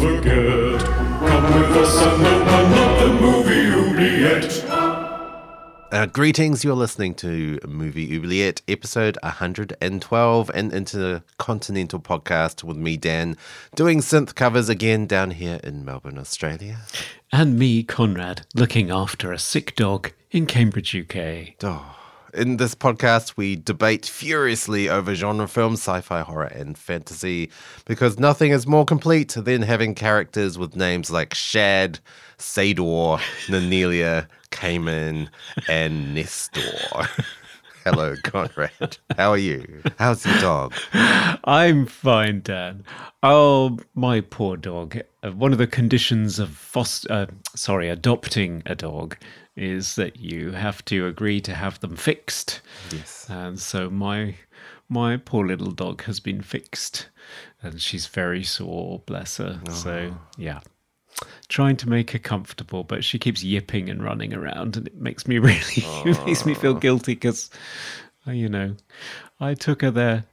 forget. Come with us and open up the movie oubliette. Uh, greetings, you're listening to Movie Oubliette, episode 112, an intercontinental podcast with me, Dan, doing synth covers again down here in Melbourne, Australia. And me, Conrad, looking after a sick dog in Cambridge, UK. Oh, in this podcast, we debate furiously over genre films, sci fi, horror, and fantasy, because nothing is more complete than having characters with names like Shad, Sador, Nanelia, Cayman, and Nestor. Hello, Conrad. How are you? How's your dog? I'm fine, Dan. Oh, my poor dog. Uh, one of the conditions of foster, uh, sorry, adopting a dog is that you have to agree to have them fixed. Yes. And so my my poor little dog has been fixed, and she's very sore, bless her. Oh. So yeah, trying to make her comfortable, but she keeps yipping and running around, and it makes me really it makes me feel guilty because, uh, you know, I took her there.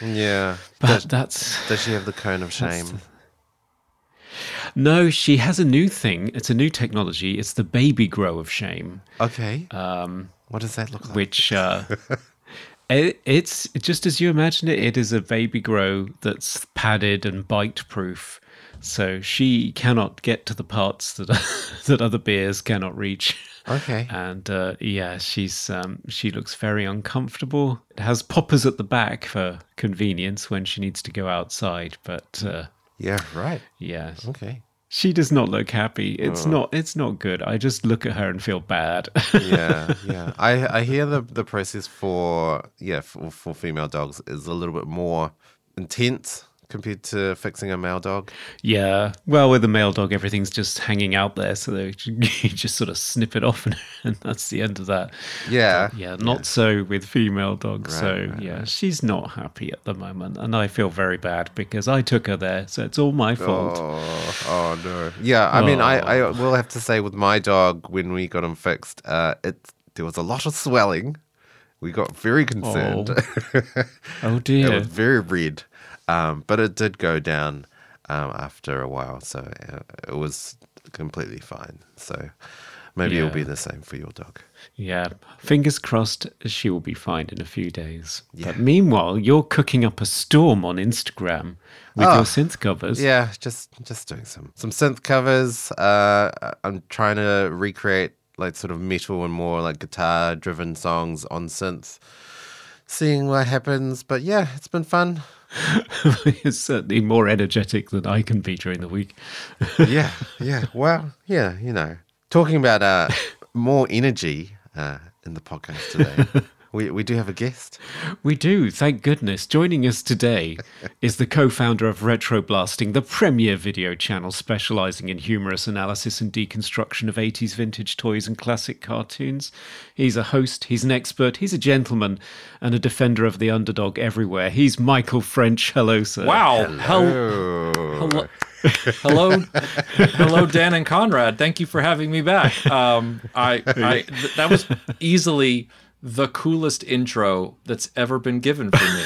Yeah, but does, that's does she have the cone of shame? No, she has a new thing. It's a new technology. It's the baby grow of shame. Okay. Um, what does that look like? Which. Uh, It, it's just as you imagine it. It is a baby grow that's padded and bite proof, so she cannot get to the parts that that other bears cannot reach. Okay. And uh, yeah, she's um, she looks very uncomfortable. It has poppers at the back for convenience when she needs to go outside, but uh, yeah, right. Yes. Okay. She does not look happy. It's oh. not. It's not good. I just look at her and feel bad. yeah, yeah. I I hear the the process for yeah for, for female dogs is a little bit more intense compared to fixing a male dog? Yeah. Well, with a male dog, everything's just hanging out there, so you just sort of snip it off, and, and that's the end of that. Yeah. But yeah. Not yeah. so with female dogs. Right, so right, yeah, right. she's not happy at the moment, and I feel very bad because I took her there, so it's all my fault. Oh, oh no. Yeah. I oh. mean, I I oh. will have to say with my dog when we got him fixed, uh, it there was a lot of swelling. We got very concerned. Oh, oh dear. it was very red. Um, but it did go down um, after a while, so uh, it was completely fine. So maybe yeah. it'll be the same for your dog. Yeah, fingers crossed she will be fine in a few days. Yeah. But meanwhile, you're cooking up a storm on Instagram with oh, your synth covers. Yeah, just just doing some some synth covers. Uh, I'm trying to recreate like sort of metal and more like guitar driven songs on synth. Seeing what happens, but yeah, it's been fun. It's certainly more energetic than I can be during the week. yeah, yeah. Well, yeah, you know, talking about uh, more energy uh, in the podcast today. We, we do have a guest. We do, thank goodness. Joining us today is the co founder of Retroblasting, the premier video channel specializing in humorous analysis and deconstruction of 80s vintage toys and classic cartoons. He's a host, he's an expert, he's a gentleman, and a defender of the underdog everywhere. He's Michael French. Hello, sir. Wow. Hello. Hello. hello, hello, Dan and Conrad. Thank you for having me back. Um, I, I th- that was easily the coolest intro that's ever been given for me.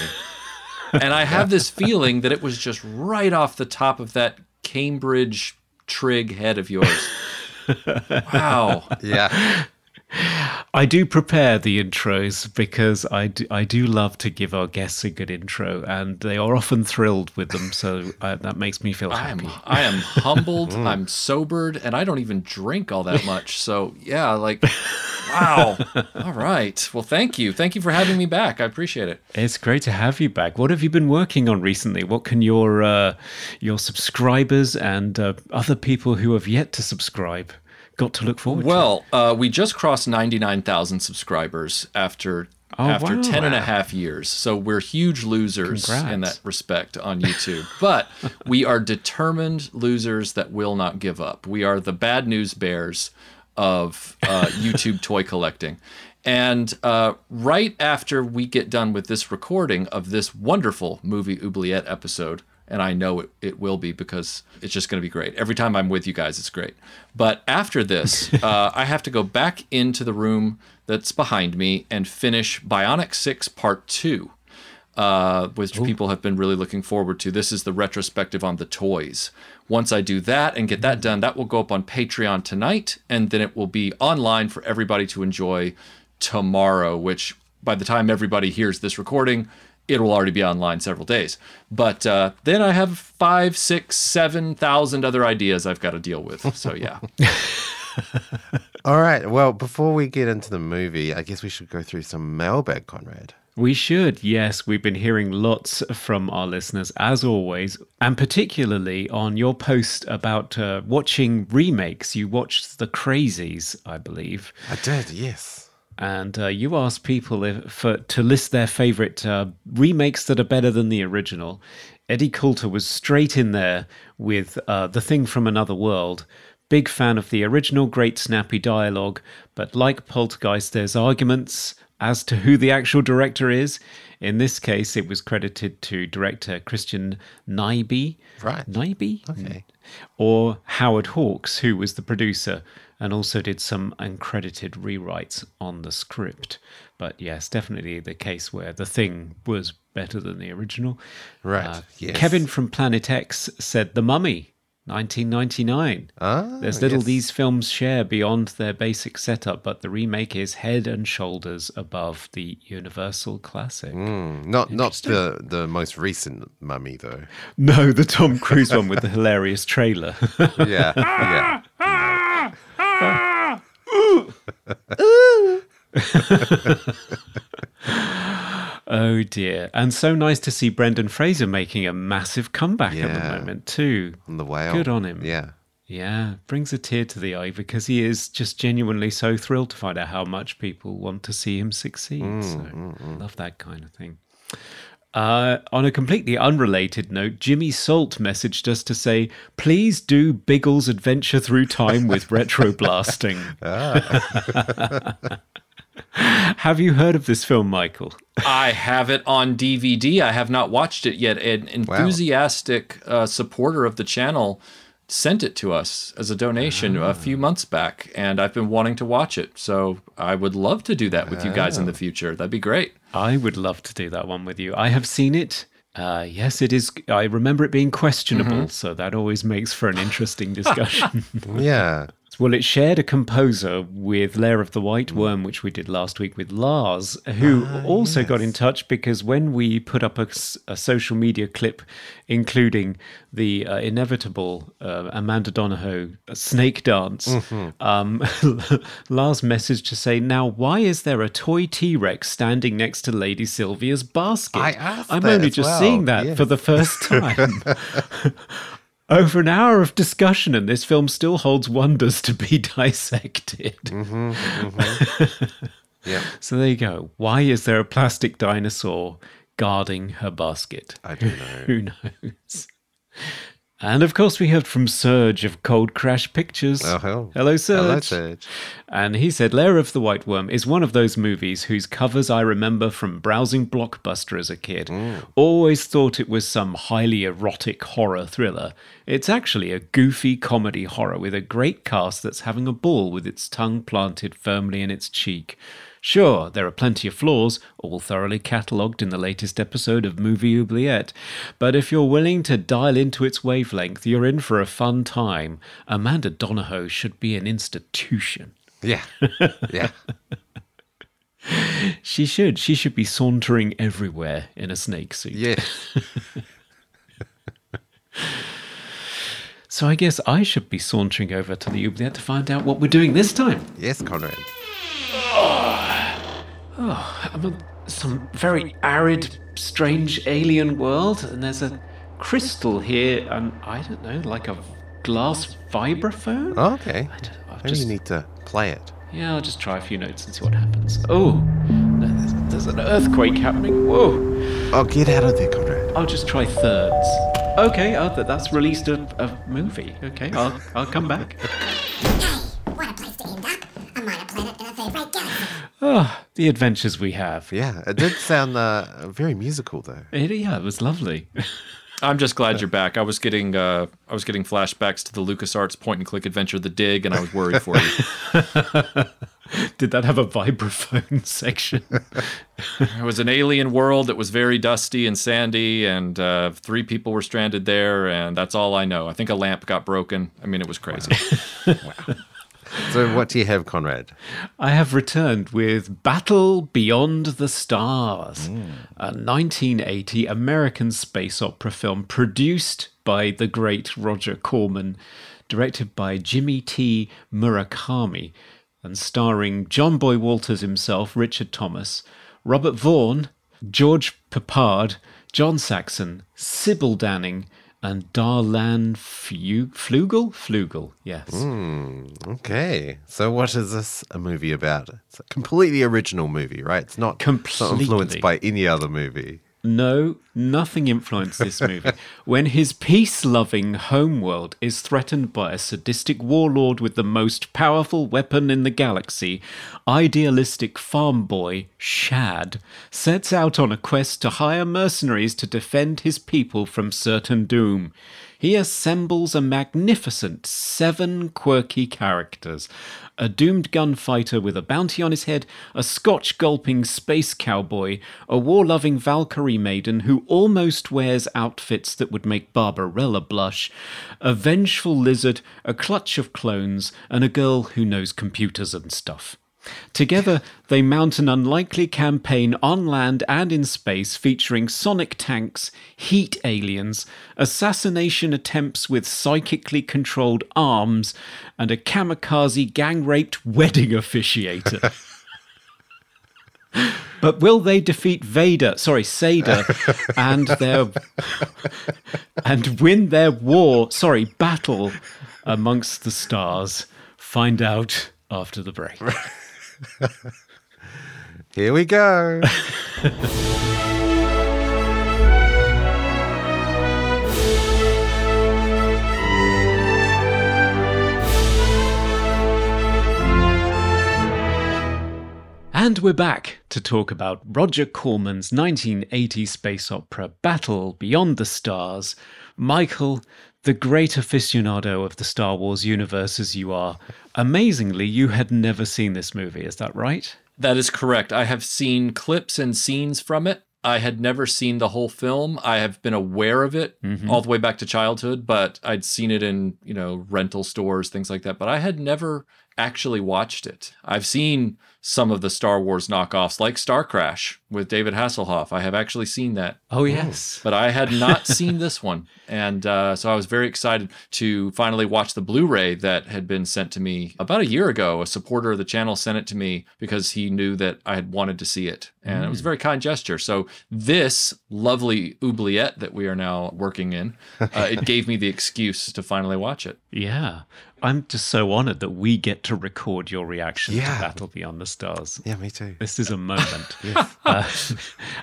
and I have this feeling that it was just right off the top of that Cambridge trig head of yours. wow. Yeah. I do prepare the intros because I do, I do love to give our guests a good intro, and they are often thrilled with them. So uh, that makes me feel happy. I am, I am humbled. I'm sobered, and I don't even drink all that much. So yeah, like wow. all right. Well, thank you. Thank you for having me back. I appreciate it. It's great to have you back. What have you been working on recently? What can your uh, your subscribers and uh, other people who have yet to subscribe? Got to look forward well, to? Well, uh, we just crossed 99,000 subscribers after Oh, after wow. 10 and a half years. So we're huge losers in that respect on YouTube. but we are determined losers that will not give up. We are the bad news bears of uh, YouTube toy collecting. And uh, right after we get done with this recording of this wonderful movie Oubliette episode, and I know it, it will be because it's just going to be great. Every time I'm with you guys, it's great. But after this, uh, I have to go back into the room that's behind me and finish Bionic 6 Part 2, uh, which people have been really looking forward to. This is the retrospective on the toys. Once I do that and get that done, that will go up on Patreon tonight, and then it will be online for everybody to enjoy tomorrow, which by the time everybody hears this recording, it will already be online several days. But uh, then I have five, six, seven thousand other ideas I've got to deal with. So yeah. All right. Well, before we get into the movie, I guess we should go through some mailbag, Conrad. We should, yes. We've been hearing lots from our listeners, as always, and particularly on your post about uh, watching remakes. You watched The Crazies, I believe, I did, yes. And uh, you asked people if, for, to list their favorite uh, remakes that are better than the original. Eddie Coulter was straight in there with uh, The Thing from Another World. Big fan of the original, great snappy dialogue, but like Poltergeist, there's arguments as to who the actual director is. In this case, it was credited to director Christian Nyby. Right. Nyby? Okay. Or Howard Hawks, who was the producer and also did some uncredited rewrites on the script. But yes, definitely the case where the thing was better than the original. Right, yes. Uh, Kevin from Planet X said The Mummy. 1999. Ah, There's little yes. these films share beyond their basic setup, but the remake is head and shoulders above the Universal classic. Mm, not not the the most recent mummy though. No, the Tom Cruise one with the hilarious trailer. Yeah, yeah. oh dear. And so nice to see Brendan Fraser making a massive comeback at the moment, too. On the whale. Good on him. Yeah. Yeah, brings a tear to the eye because he is just genuinely so thrilled to find out how much people want to see him succeed. Mm, so, mm, mm. love that kind of thing. Uh, on a completely unrelated note, Jimmy Salt messaged us to say, please do Biggles Adventure Through Time with Retro Blasting. Have you heard of this film, Michael? I have it on DVD. I have not watched it yet. An enthusiastic uh, supporter of the channel sent it to us as a donation a few months back, and I've been wanting to watch it. So I would love to do that with you guys in the future. That'd be great. I would love to do that one with you. I have seen it. Uh, yes, it is. I remember it being questionable, so that always makes for an interesting discussion. Yeah. Well, it shared a composer with Lair of the White Worm, which we did last week with Lars, who also got in touch because when we put up a social media clip, including the uh, inevitable uh, Amanda Donahoe snake dance, um, Lars messaged to say, "Now, why is there a toy T Rex standing next to Lady Sylvia's basket? I asked I'm that only just well, seeing that yes. for the first time." Over an hour of discussion, and this film still holds wonders to be dissected. Mm-hmm, mm-hmm. Yeah. So there you go. Why is there a plastic dinosaur guarding her basket? I don't know. Who knows? And of course, we heard from Serge of Cold Crash Pictures. Oh, hell. Hello, Serge. Hello, Serge. And he said, Lair of the White Worm is one of those movies whose covers I remember from browsing Blockbuster as a kid. Mm. Always thought it was some highly erotic horror thriller. It's actually a goofy comedy horror with a great cast that's having a ball with its tongue planted firmly in its cheek. Sure, there are plenty of flaws, all thoroughly catalogued in the latest episode of Movie Oubliette, but if you're willing to dial into its wavelength, you're in for a fun time. Amanda Donahoe should be an institution. Yeah. Yeah. She should. She should be sauntering everywhere in a snake suit. Yeah. So I guess I should be sauntering over to the Oubliette to find out what we're doing this time. Yes, Conrad. Oh, I'm in some very arid, strange alien world, and there's a crystal here, and I don't know, like a glass vibraphone? Oh, okay. I don't, I'll Maybe just, you need to play it. yeah, I'll just try a few notes and see what happens. Oh, no, there's, there's an earthquake happening. Whoa. Oh, get out of there, Conrad. I'll just try thirds. Okay, oh, th- that's released a, a movie. Okay, I'll, I'll come back. Hey, want a place to end up? I'm on a planet in a favorite galaxy. Oh, the adventures we have. Yeah, it did sound uh, very musical, though. It, yeah, it was lovely. I'm just glad you're back. I was getting uh, I was getting flashbacks to the LucasArts point and click adventure The Dig, and I was worried for you. Did that have a vibraphone section? It was an alien world that was very dusty and sandy, and uh, three people were stranded there, and that's all I know. I think a lamp got broken. I mean, it was crazy. So, what do you have, Conrad? I have returned with Battle Beyond the Stars, mm. a 1980 American space opera film produced by the great Roger Corman, directed by Jimmy T. Murakami, and starring John Boy Walters himself, Richard Thomas, Robert Vaughn, George Peppard, John Saxon, Sybil Danning, and Darlanne Flu- Flugel? Flugel, yes. Hmm, okay, so what is this a movie about? It's a completely original movie, right? It's not, it's not influenced by any other movie. No, nothing influenced this movie. when his peace loving homeworld is threatened by a sadistic warlord with the most powerful weapon in the galaxy, idealistic farm boy, Shad, sets out on a quest to hire mercenaries to defend his people from certain doom. He assembles a magnificent seven quirky characters a doomed gunfighter with a bounty on his head, a scotch gulping space cowboy, a war loving Valkyrie maiden who almost wears outfits that would make Barbarella blush, a vengeful lizard, a clutch of clones, and a girl who knows computers and stuff. Together, they mount an unlikely campaign on land and in space featuring sonic tanks, heat aliens, assassination attempts with psychically controlled arms, and a kamikaze gang raped wedding officiator. But will they defeat Vader, sorry, Sador, and their and win their war, sorry, battle amongst the stars? Find out after the break. Here we go. And we're back to talk about Roger Corman's 1980 space opera Battle Beyond the Stars. Michael, the great aficionado of the Star Wars universe as you are, amazingly, you had never seen this movie, is that right? That is correct. I have seen clips and scenes from it. I had never seen the whole film. I have been aware of it mm-hmm. all the way back to childhood, but I'd seen it in, you know, rental stores, things like that, but I had never actually watched it. I've seen some of the Star Wars knockoffs like Starcrash with David Hasselhoff. I have actually seen that Oh, yes. but I had not seen this one. And uh, so I was very excited to finally watch the Blu ray that had been sent to me about a year ago. A supporter of the channel sent it to me because he knew that I had wanted to see it. And it was a very kind gesture. So, this lovely oubliette that we are now working in, uh, it gave me the excuse to finally watch it. Yeah. I'm just so honored that we get to record your reaction Yeah. to Battle Beyond the Stars. yeah, me too. This is a moment. Uh,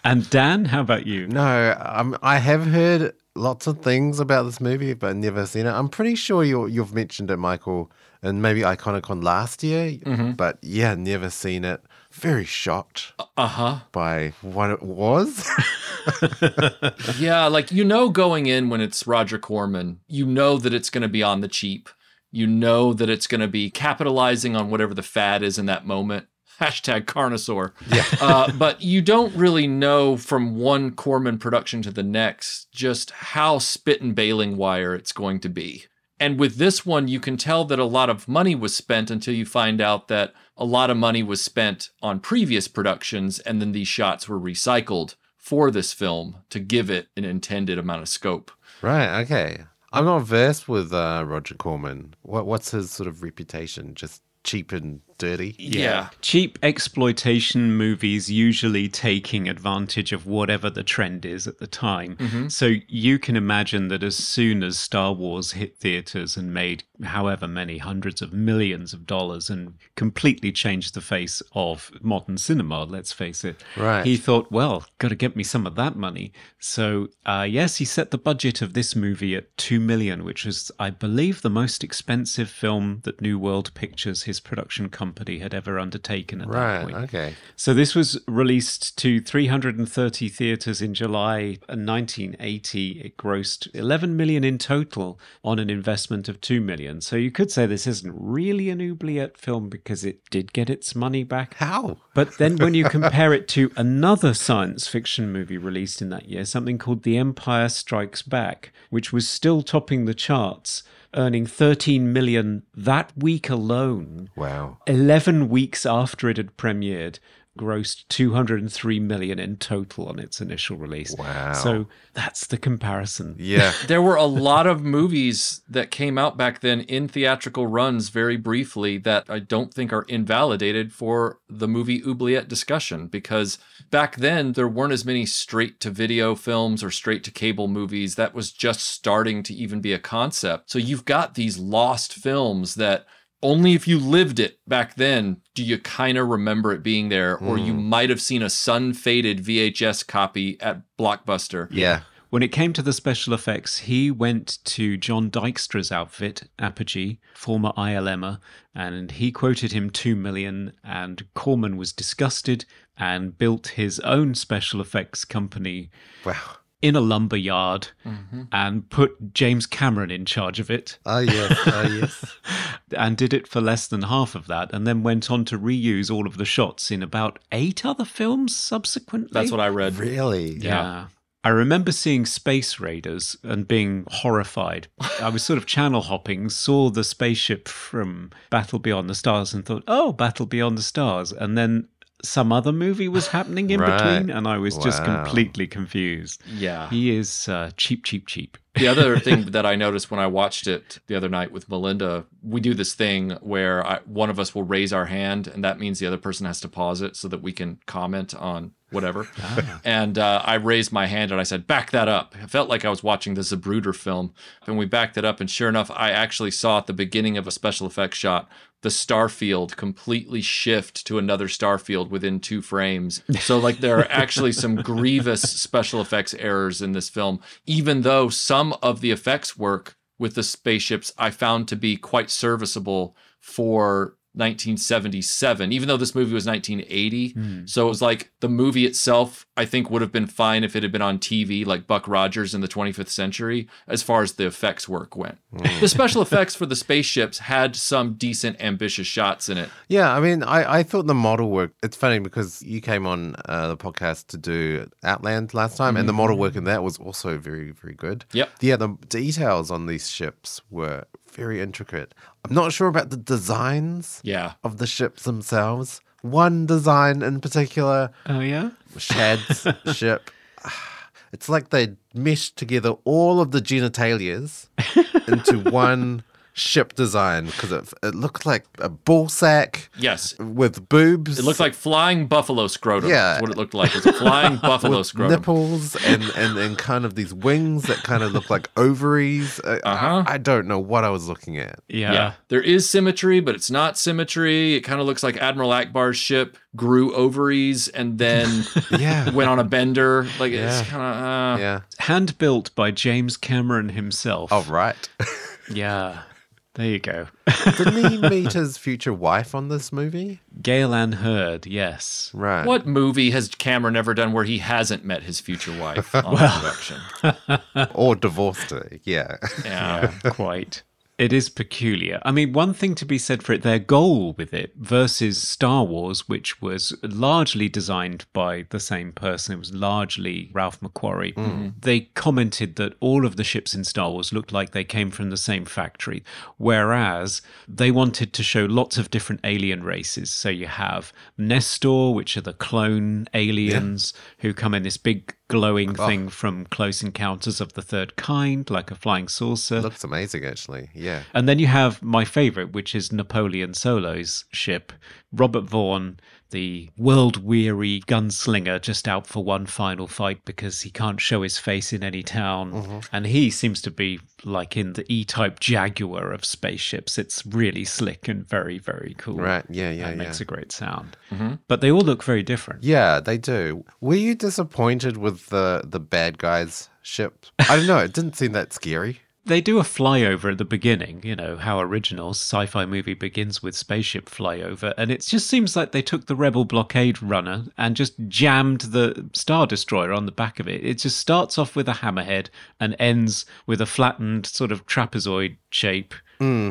and Dan, how about you? No, um, I have heard lots of things about this movie, but never seen it. I'm pretty sure you you've mentioned it, Michael, and maybe Iconicon last year, but yeah, never seen it. Very shocked Uh huh. by what it was. Yeah, like you know, going in when it's Roger Corman, you know that it's going to be on the cheap. You know that it's going to be capitalizing on whatever the fad is in that moment. Hashtag Carnosaur. Yeah. uh, but you don't really know from one Corman production to the next just how spit and baling wire it's going to be. And with this one, you can tell that a lot of money was spent until you find out that a lot of money was spent on previous productions, and then these shots were recycled for this film to give it an intended amount of scope. right. Okay. I'm not versed with uh, Roger Corman. What what's his sort of reputation? Just cheap and dirty. Yeah. Cheap exploitation movies usually taking advantage of whatever the trend is at the time. So you can imagine that as soon as Star Wars hit theaters and made however many hundreds of millions of dollars and completely changed the face of modern cinema, let's face it, Right. he thought, well, got to get me some of that money. So, uh, yes, he set the budget of this movie at two million, which was, I believe, the most expensive film that New World Pictures, his production company, had ever undertaken at that Right. point. Okay. So this was released to 330 theaters in July 1980. It grossed 11 million in total on an investment of 2 million. So you could say this isn't really an oubliette film because it did get its money back. How? But then when you compare it to another science fiction movie released in that year, something called The Empire Strikes Back, which was still topping the charts, earning 13 million that week alone. Wow. 11 weeks after it had premiered grossed 203 million in total on its initial release. Wow. So that's the comparison. Yeah. There were a lot of movies that came out back then in theatrical runs very briefly that I don't think are invalidated for the movie oubliette discussion because back then there weren't as many straight to video films or straight to cable movies. That was just starting to even be a concept. So you've got these lost films that only if you lived it back then do you kind of remember it being there, or you hmm. might have seen a sun faded VHS copy at Blockbuster. Yeah. When it came to the special effects, he went to John Dykstra's outfit, Apogee, former ILMer, and he quoted him 2 million and Corman was disgusted and built his own special effects company Wow. In a lumber yard mm-hmm. and put James Cameron in charge of it Oh yes. Oh yes. and did it for less than half of that and then went on to reuse all of the shots in about eight other films subsequently. That's what I read. really? Yeah. I remember seeing Space Raiders and being horrified. I was sort of channel hopping, saw the spaceship from Battle Beyond the Stars and thought, oh, Battle Beyond the Stars. And then some other movie was happening in Right. between, and I was just completely confused. Yeah. He is uh, cheap, cheap, cheap. the other thing that I noticed when I watched it the other night with Melinda, we do this thing where I, one of us will raise our hand, and that means the other person has to pause it so that we can comment on whatever. And uh, I raised my hand and I said, "Back that up." I felt like I was watching the Zapruder film, and we backed it up. And sure enough, I actually saw at the beginning of a special effects shot the star field completely shift to another star field within two frames. So like there are actually some grievous special effects errors in this film, even though some of the effects work with the spaceships I found to be quite serviceable for 1977, even though this movie was 1980. Hmm. So it was like the movie itself, I think, would have been fine if it had been on TV, like Buck Rogers in the 25th century, as far as the effects work went. Hmm. The special effects for the spaceships had some decent, ambitious shots in it. Yeah, I mean, I, I thought the model work. It's funny because you came on uh, the podcast to do Outland last time, and the model mm-hmm. work in that was also very, very good. Yep. Yeah, the details on these ships were very intricate. I'm not sure about the designs Yeah. of the ships themselves. One design in particular, Oh, yeah? Shad's ship. It's like they meshed together all of the genitalias into one ship design because it, it looked like a ball sack Yes. with boobs. It looked like flying buffalo scrotum. Yeah. That's what it looked like. It was a flying buffalo with scrotum. nipples and, and, and kind of these wings that kind of look like ovaries. Uh, Uh-huh. I, I don't know what I was looking at. Yeah. Yeah. There is symmetry, but it's not symmetry. It kind of looks like Admiral Ackbar's ship grew ovaries and then Yeah. went on a bender. Like Yeah. it's kind of uh, yeah. Hand built by James Cameron himself. Oh, right. Yeah. There you go. Didn't he meet his future wife on this movie? Gale Anne Hurd, yes. Right. What movie has Cameron ever done where he hasn't met his future wife on production? Or divorced her. Yeah. Yeah. Quite. It is peculiar. I mean, one thing to be said for it, their goal with it versus Star Wars, which was largely designed by the same person, it was largely Ralph McQuarrie. Mm-hmm. They commented that all of the ships in Star Wars looked like they came from the same factory, whereas they wanted to show lots of different alien races. So you have Nestor, which are the clone aliens who come in this big glowing oh. thing from Close Encounters of the Third Kind, like a flying saucer. Looks amazing, actually. Yeah. And then you have my favorite, which is Napoleon Solo's ship. Robert Vaughn, the world weary gunslinger, just out for one final fight because he can't show his face in any town. Mm-hmm. And he seems to be like in the E type Jaguar of spaceships. It's really slick and very, very cool. Right. Yeah. Yeah. and yeah. makes a great sound. But they all look very different. Yeah, they do. Were you disappointed with the the bad guys ship? I don't know. It didn't seem that scary. They do a flyover at the beginning, you know, how original sci fi movie begins with spaceship flyover, and it just seems like they took the Rebel blockade runner and just jammed the Star Destroyer on the back of it. It just starts off with a hammerhead and ends with a flattened sort of trapezoid shape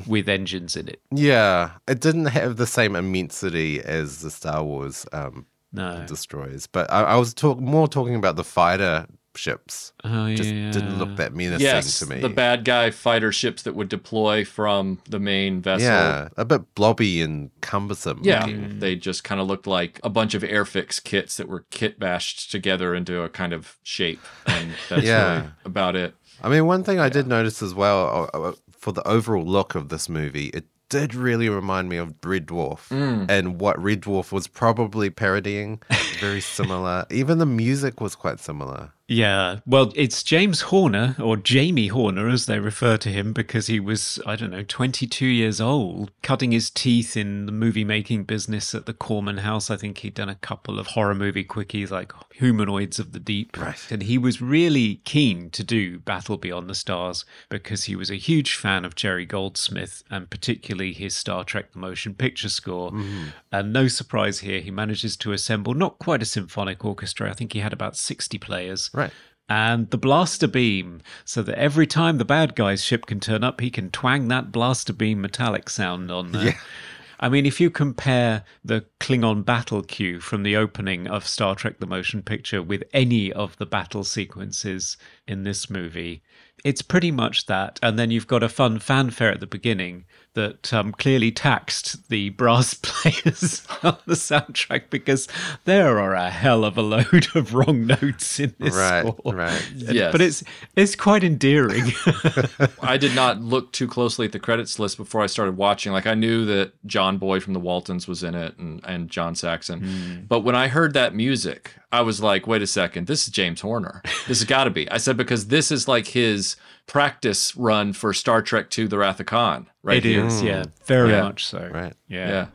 with engines in it. Yeah, it didn't have the same immensity as the Star Wars um, No. destroyers, but I, I was talk more talking about the fighter ships. Oh, Just didn't look that menacing Yes, to me. the bad guy fighter ships that would deploy from the main vessel. yeah, a bit blobby and cumbersome. Yeah, looking. they just kind of looked like a bunch of Airfix kits that were kit bashed together into a kind of shape, and that's Yeah. really about it. I mean, one thing I did notice as well uh, uh, for the overall look of this movie, it did really remind me of Red Dwarf Mm. and what Red Dwarf was probably parodying. Very similar. Even the music was quite similar. Yeah, well, it's James Horner, or Jamie Horner as they refer to him, because he was, I don't know, 22 years old, cutting his teeth in the movie making business at the Corman House. I think he'd done a couple of horror movie quickies like Humanoids of the Deep. Right. And he was really keen to do Battle Beyond the Stars because he was a huge fan of Jerry Goldsmith and particularly his Star Trek The Motion Picture score. Mm-hmm. And no surprise here, he manages to assemble not quite a symphonic orchestra. I think he had about 60 players Right. and the blaster beam, so that every time the bad guy's ship can turn up, he can twang that blaster beam metallic sound on there. I mean, if you compare the Klingon battle cue from the opening of Star Trek the Motion Picture with any of the battle sequences in this movie, it's pretty much that. And then you've got a fun fanfare at the beginning that um, clearly taxed the brass players on the soundtrack because there are a hell of a load of wrong notes in this Right, score. right. Yes. But it's it's quite endearing. I did not look too closely at the credits list before I started watching. Like I knew that John Boy from the Waltons was in it and, and John Saxon. But when I heard that music, I was like, wait a second, this is James Horner. This has got to be. I said, because this is like his practice run for Star Trek II The Wrath of Khan, right? It here. is, yeah, very Yeah. much so. Right. Yeah. Yeah.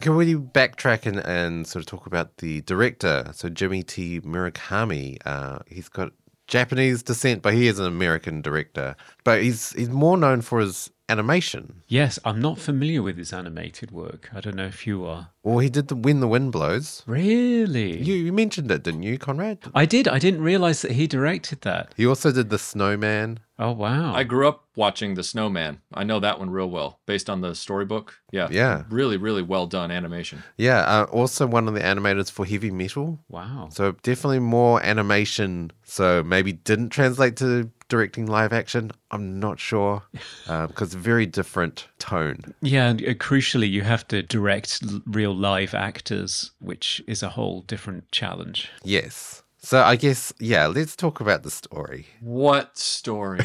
Can we backtrack and, and sort of talk about the director? So Jimmy T. Murakami, uh, he's got Japanese descent, but he is an American director. But he's he's more known for his animation. Yes, I'm not familiar with his animated work. I don't know if you are. Well, he did the When the Wind Blows. Really? You, you mentioned it, didn't you, Conrad? I did. I didn't realize that he directed that. He also did the Snowman. Oh wow. I grew up watching The Snowman. I know that one real well, based on the storybook. Yeah. Yeah. Really, really well done animation. Yeah, uh, also one of the animators for Heavy Metal. wow. So definitely more animation. So maybe didn't translate to directing live action. I'm not sure because very different tone. Yeah, and uh, crucially, you have to direct l- real live actors, which is a whole different challenge. Yes. So I guess yeah. Let's talk about the story. What story?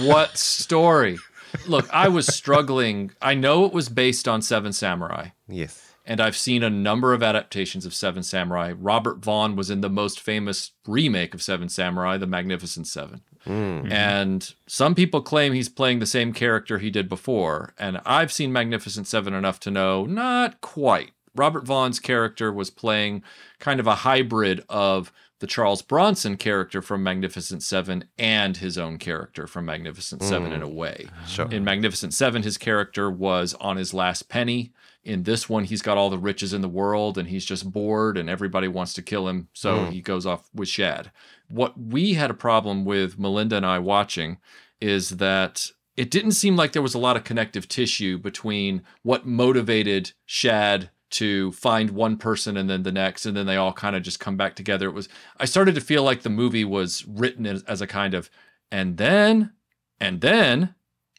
what story? Look, I was struggling. I know it was based on Seven Samurai, Yes. and I've seen a number of adaptations of Seven Samurai. Robert Vaughn was in the most famous remake of Seven Samurai, The Magnificent Seven. Mm-hmm. And some people claim he's playing the same character he did before. And I've seen Magnificent Seven enough to know not quite. Robert Vaughn's character was playing kind of a hybrid of the Charles Bronson character from Magnificent Seven and his own character from Magnificent Seven in a mm. way. Sure. In Magnificent Seven, his character was on his last penny. In this one, he's got all the riches in the world and he's just bored and everybody wants to kill him. So mm. he goes off with Shad. What we had a problem with Melinda and I watching is that it didn't seem like there was a lot of connective tissue between what motivated Shad to find one person and then the next and then they all kind of just come back together. It was i started to feel like the movie was written as, a kind of and then and then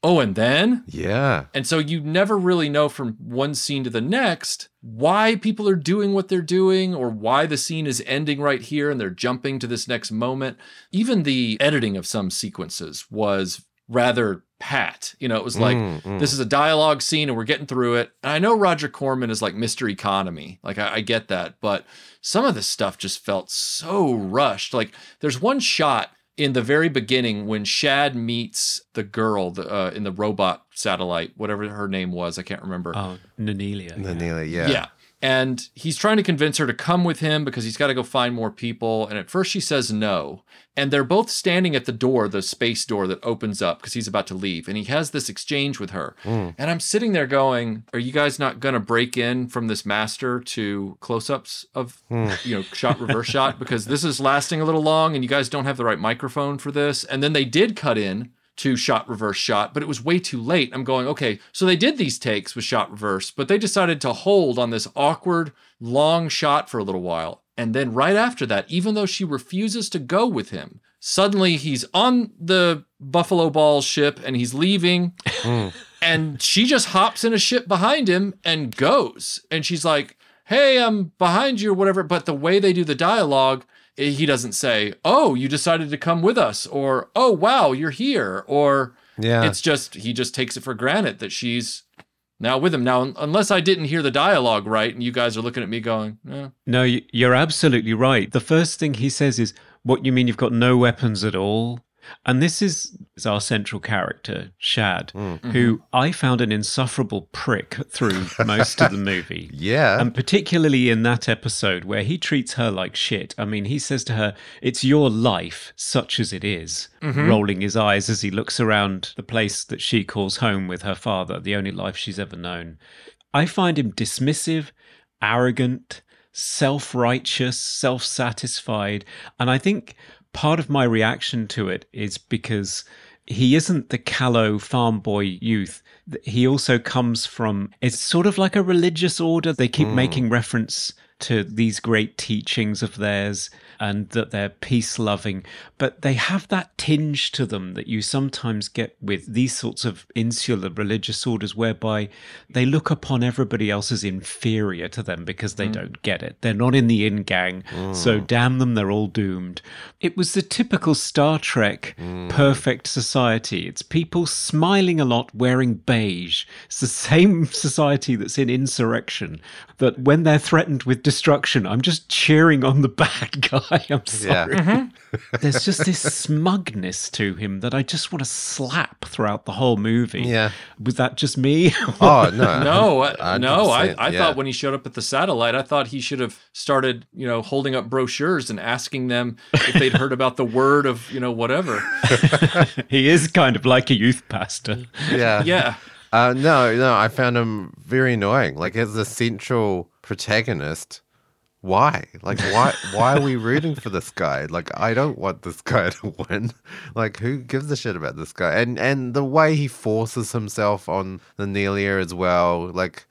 oh, and then? Yeah. And so you never really know from one scene to the next why people are doing what they're doing or why the scene is ending right here and they're jumping to this next moment. Even the editing of some sequences was rather pat. You know, it was like, Mm, mm. this is a dialogue scene and we're getting through it. And I know Roger Corman is like Mr. Economy. Like, I, I get that. But some of this stuff just felt so rushed. Like, there's one shot in the very beginning when Shad meets the girl the, uh, in the robot satellite, whatever her name was, I can't remember. Oh, Nanelia. The yeah. yeah. And he's trying to convince her to come with him because he's got to go find more people. And at first she says no. And they're both standing at the door, the space door that opens up because he's about to leave. And he has this exchange with her. Hmm. And I'm sitting there going, Are you guys not going to break in from this master to close ups of, hmm. you know, shot, reverse shot? Because this is lasting a little long and you guys don't have the right microphone for this. And then they did cut in to shot reverse shot, but it was way too late. I'm going, okay, so they did these takes with shot reverse, but they decided to hold on this awkward long shot for a little while. And then right after that, even though she refuses to go with him, suddenly he's on the Buffalo Ball ship and he's leaving. Hmm. and she just hops in a ship behind him and goes. And she's like, hey, I'm behind you or whatever. But the way they do the dialogue, he doesn't say, oh, you decided to come with us, or oh, wow, you're here, or Yeah. it's just, he just takes it for granted that she's now with him. Now, unless I didn't hear the dialogue right and you guys are looking at me going, eh, No, you're absolutely right. The first thing he says is, What you mean you've got no weapons at all? And this is, is our central character, Shad, mm. who mm-hmm. I found an insufferable prick through most of the movie. Yeah. And particularly in that episode where he treats her like shit. I mean, he says to her, It's your life, such as it is," mm-hmm. rolling his eyes as he looks around the place that she calls home with her father, the only life she's ever known. I find him dismissive, arrogant, self righteous, self satisfied. And I think part of my reaction to it is because he isn't the callow farm boy youth. He also comes from, it's sort of like a religious order. They keep mm. making reference to these great teachings of theirs and that they're peace loving, but they have that tinge to them that you sometimes get with these sorts of insular religious orders whereby they look upon everybody else as inferior to them because they hmm. don't get it. They're not in the in gang, so hmm. damn them, they're all doomed. It was the typical Star Trek hmm. perfect society. It's people smiling a lot, wearing beige. It's the same society that's in insurrection, that when they're threatened with destruction, I'm just cheering on the bad guy. I'm sorry. Yeah. There's just this smugness to him that I just want to slap throughout the whole movie. Yeah. Was that just me? Oh, no. No, I, no. I, I yeah. thought when he showed up at the satellite, I thought he should have started, you know, holding up brochures and asking them if they'd heard about the word of, you know, whatever. he is kind of like a youth pastor. Yeah. Yeah. Uh, no, no, I found him very annoying. Like as the central protagonist, why? Like why why are we rooting for this guy? Like I don't want this guy to win. Like who gives a shit about this guy? And and the way he forces himself on Nanelia as well, like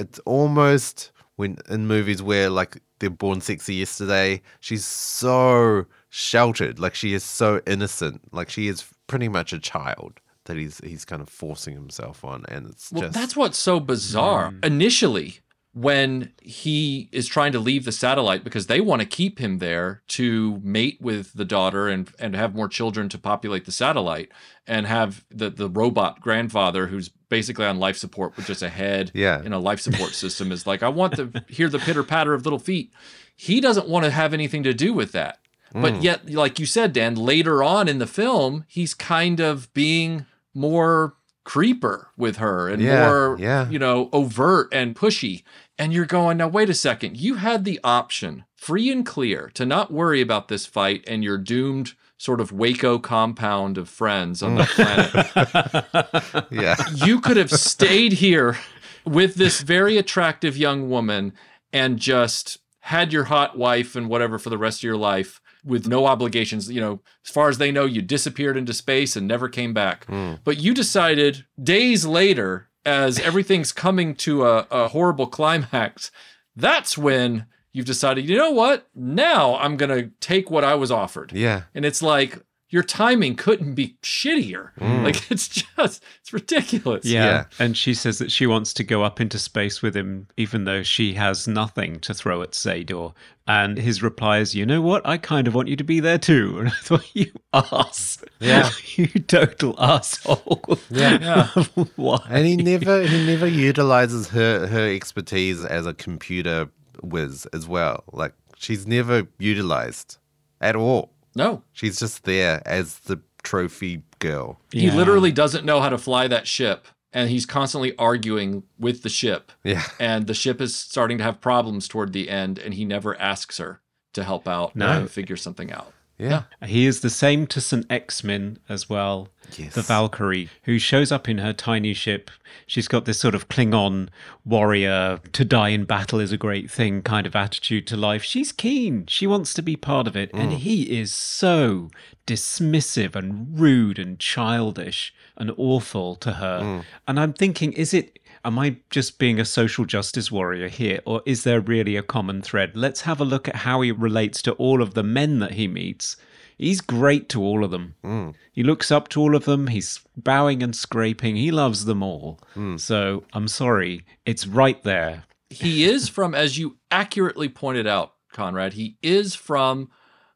it's almost when in movies where like they're born sexy yesterday, she's so sheltered, like she is so innocent, like she is pretty much a child that he's he's kind of forcing himself on, and it's Well, just that's what's so bizarre. Hmm. Initially, when he is trying to leave the satellite because they want to keep him there to mate with the daughter and and have more children to populate the satellite and have the the robot grandfather who's basically on life support with just a head Yeah. in a life support system is like I want to hear the pitter patter of little feet. He doesn't want to have anything to do with that. But mm. yet, like you said, Dan, later on in the film, he's kind of being more creeper with her and Yeah, more, yeah. you know, overt and pushy. And you're going, now, wait a second. You had the option, free and clear, to not worry about this fight and your doomed sort of Waco compound of friends on the planet yeah, you could have stayed here with this very attractive young woman and just had your hot wife and whatever for the rest of your life with no obligations. You know, as far as they know, you disappeared into space and never came back. Hmm. But you decided days later, as everything's coming to a, a horrible climax, that's when you've decided, you know what? Now I'm going to take what I was offered. yeah, And it's like, your timing couldn't be shittier. Mm. Like it's just it's ridiculous. Yeah. Yeah. And she says that she wants to go up into space with him, even though she has nothing to throw at Sador. And his reply is, You know what? I kind of want you to be there too. And I thought, You ass. Yeah. you total asshole. Yeah. Why? and he never he never utilizes her her expertise as a computer whiz as well. Like she's never utilized at all. No. She's just there as the trophy girl. He Yeah. literally doesn't know how to fly that ship. And he's constantly arguing with the ship. Yeah. And the ship is starting to have problems toward the end, and he never asks her to help out No. and figure something out. Yeah. He is the same to Saint-Exmin as well. Yes. The Valkyrie, who shows up in her tiny ship. She's got this sort of Klingon warrior, to die in battle is a great thing kind of attitude to life. She's keen. She wants to be part of it. And mm. he is so dismissive and rude and childish and awful to her. Mm. And I'm thinking, is it. Am I just being a social justice warrior here, or is there really a common thread? Let's have a look at how he relates to all of the men that he meets. He's great to all of them. Hmm. He looks up to all of them. He's bowing and scraping. He loves them all. Hmm. So I'm sorry. It's right there. he is from, as you accurately pointed out, Conrad, he is from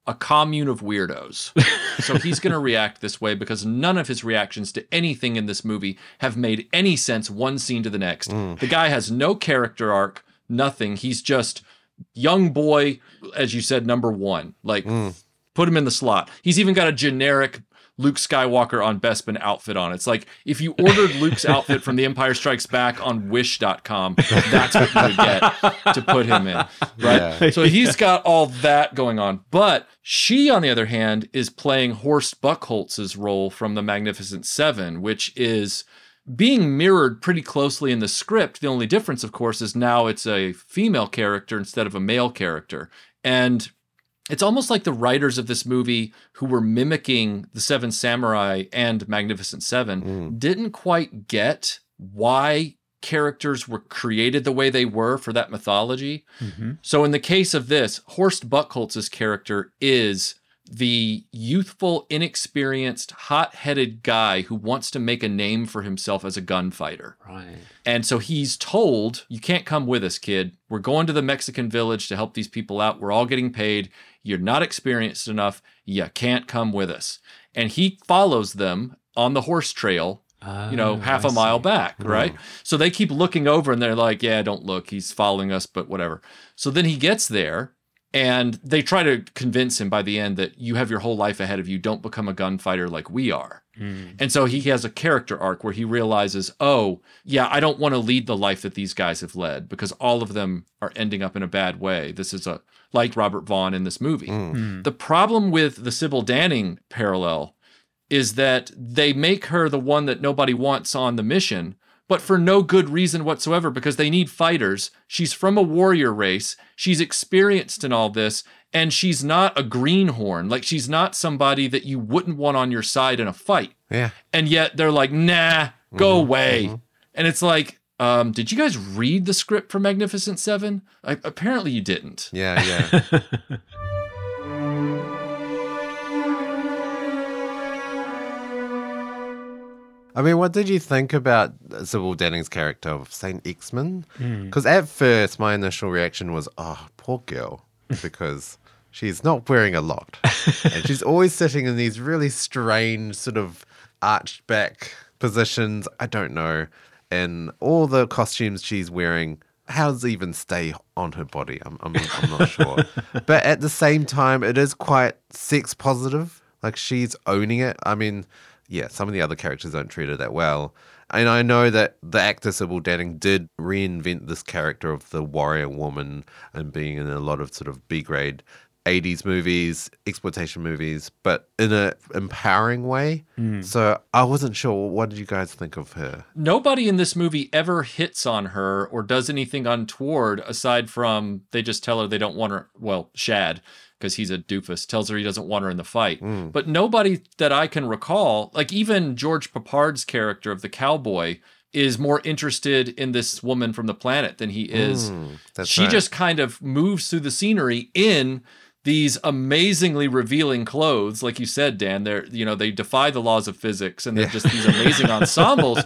a commune of weirdos. so he's going to react this way because none of his reactions to anything in this movie have made any sense one scene to the next. Mm. The guy has no character arc, nothing. He's just young boy, as you said, number one. Like, mm. put him in the slot. He's even got a generic Luke Skywalker on Bespin outfit on. It's like if you ordered Luke's outfit from The Empire Strikes Back on Wish.com, that's what you would get to put him in. Right. So he's got all that going on. But she, on the other hand, is playing Horst Buchholz's role from The Magnificent Seven, which is being mirrored pretty closely in the script. The only difference, of course, is now it's a female character instead of a male character. And it's almost like the writers of this movie who were mimicking the Seven Samurai and Magnificent Seven mm. didn't quite get why characters were created the way they were for that mythology. Mm-hmm. So in the case of this, Horst Buchholz's character is the youthful, inexperienced, hot-headed guy who wants to make a name for himself as a gunfighter. Right. And so he's told, You can't come with us, kid. We're going to the Mexican village to help these people out. We're all getting paid. You're not experienced enough. You can't come with us. And he follows them on the horse trail, you know, Oh, half a mile back, hmm. right? So they keep looking over and they're like, Yeah, don't look. He's following us, but whatever. So then he gets there and they try to convince him by the end that you have your whole life ahead of you. Don't become a gunfighter like we are. Hmm. And so he has a character arc where he realizes, oh, yeah, I don't want to lead the life that these guys have led because all of them are ending up in a bad way. This is a like Robert Vaughn in this movie. Hmm. Hmm. The problem with the Sybil Danning parallel is that they make her the one that nobody wants on the mission, but for no good reason whatsoever because they need fighters. She's from a warrior race. She's experienced in all this, and she's not a greenhorn. Like she's not somebody that you wouldn't want on your side in a fight. Yeah. And yet they're like, nah, go away. And it's like, um, did you guys read the script for Magnificent Seven? I, apparently you didn't. Yeah, yeah. I mean, what did you think about Sybil Danning's character of Saint-Exmin? Because hmm. at first, my initial reaction was, "Oh, poor girl," because she's not wearing a lot, and she's always sitting in these really strange, sort of arched back positions. I don't know, and all the costumes she's wearing. How does it even stay on her body? I'm, I'm, I'm not sure. but at the same time, it is quite sex positive. Like she's owning it. I mean, yeah, some of the other characters don't treat her that well. And I know that the actor Sybil Danning did reinvent this character of the warrior woman and being in a lot of sort of B grade 80s movies, exploitation movies, but in an empowering way. Hmm. So I wasn't sure. What did you guys think of her? Nobody in this movie ever hits on her or does anything untoward aside from they just tell her they don't want her. Well, Shad, because he's a doofus, tells her he doesn't want her in the fight. But nobody that I can recall, like even George Peppard's character of the cowboy, is more interested in this woman from the planet than he is. Mm, she right. just kind of moves through the scenery in these amazingly revealing clothes, like you said, Dan. They're you know they defy the laws of physics, and they're just these amazing ensembles.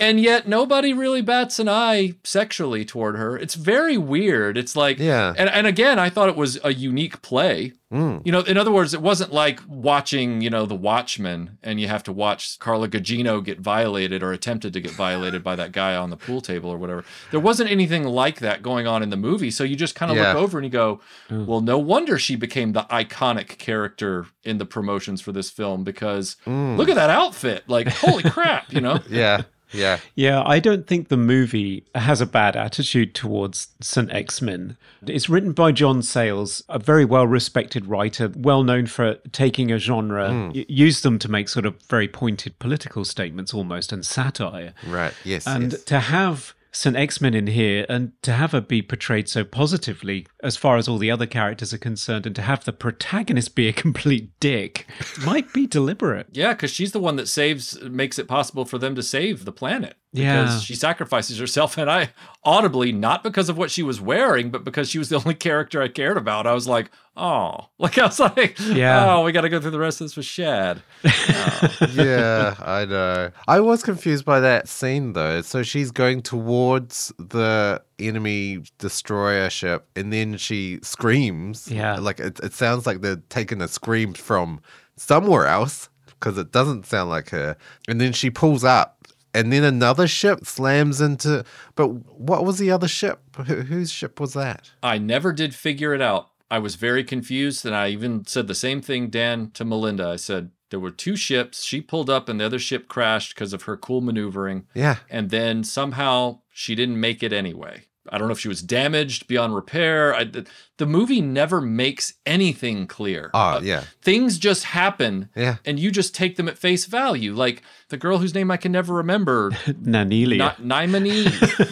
And yet nobody really bats an eye sexually toward her. It's very weird. It's like Yeah. And and again, I thought it was a unique play. Hmm. You know, in other words, it wasn't like watching, you know, The Watchmen and you have to watch Carla Gugino get violated or attempted to get violated by that guy on the pool table or whatever. There wasn't anything like that going on in the movie. So you just kind of Yeah. look over and you go, well, no wonder she became the iconic character in the promotions for this film because hmm. look at that outfit. Like, holy crap, you know? Yeah. Yeah. Yeah, I don't think the movie has a bad attitude towards Saint-Exmin. It's written by John Sayles, a very well respected writer, well known for taking a genre, hmm. y- use them to make sort of very pointed political statements almost and satire. Right. Yes. And yes. to have Saint-Exmin in here and to have her be portrayed so positively as far as all the other characters are concerned, and to have the protagonist be a complete dick might be deliberate. Yeah, because she's the one that saves, makes it possible for them to save the planet. Yeah. Because she sacrifices herself, and I audibly, not because of what she was wearing, but because she was the only character I cared about. I was like, oh, like I was like, Yeah. oh, we got to go through the rest of this with Shad. Oh. yeah, I know. I was confused by that scene though. So she's going towards the enemy destroyer ship, and then she screams. Yeah. like it, it sounds like they're taking a scream from somewhere else because it doesn't sound like her. And then she pulls up, and then another ship slams into. But what was the other ship? Who, whose ship was that? I never did figure it out. I was very confused, and I even said the same thing, Dan, to Melinda. I said, there were two ships. She pulled up, and the other ship crashed because of her cool maneuvering. Yeah, and then somehow she didn't make it anyway. I don't know if she was damaged beyond repair. I, the, the movie never makes anything clear. Oh, Uh, yeah. Things just happen, Yeah. and you just take them at face value. Like the girl whose name I can never remember, Nanelia. not Naimani,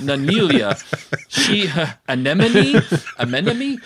Nanelia. She, uh, Anemone, Anemone.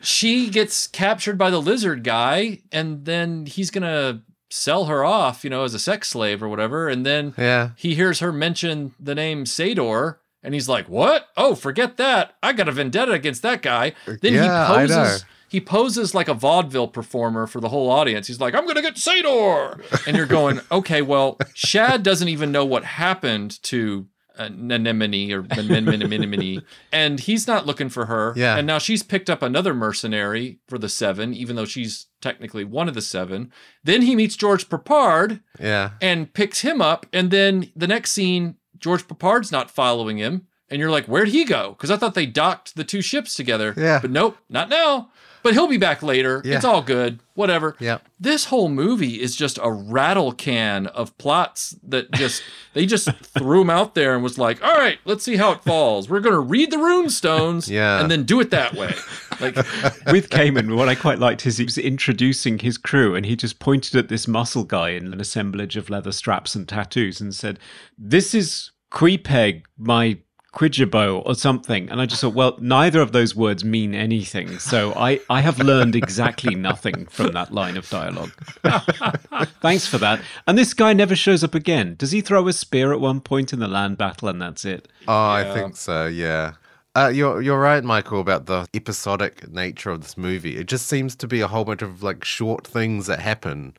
She gets captured by the lizard guy, and then he's gonna sell her off, you know, as a sex slave or whatever. And then yeah. he hears her mention the name Sador, and he's like, "What? Oh, forget that! I got a vendetta against that guy." Then Yeah, he poses. He poses like a vaudeville performer for the whole audience. He's like, "I'm gonna get Sador," and you're going, "Okay, well, Shad doesn't even know what happened to." Anemone or Menemone, and he's not looking for her. Yeah. And now she's picked up another mercenary for the seven, even though she's technically one of the seven. Then he meets George Peppard, Yeah. and picks him up. And then the next scene, George Peppard's not following him. And you're like, where'd he go? Because I thought they docked the two ships together. Yeah. But nope, not now. But he'll be back later. Yeah. It's all good. Whatever. Yep. This whole movie is just a rattle can of plots that just, they just threw them out there and was like, all right, let's see how it falls. We're going to read the rune stones Yeah. and then do it that way. Like, with Cayman, what I quite liked is he was introducing his crew and he just pointed at this muscle guy in an assemblage of leather straps and tattoos and said, This is Queepeg, my Quidjabo or something. And I just thought, well, neither of those words mean anything. So I, I have learned exactly nothing from that line of dialogue. Thanks for that. And this guy never shows up again. Does he throw a spear at one point in the land battle and that's it? Oh, I think so. Yeah. Uh, you're you're right, Michael, about the episodic nature of this movie. It just seems to be a whole bunch of like short things that happen,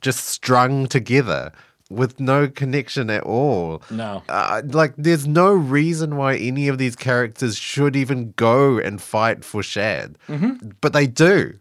just strung together with no connection at all. no. Uh, like, there's no reason why any of these characters should even go and fight for Shad, but they do.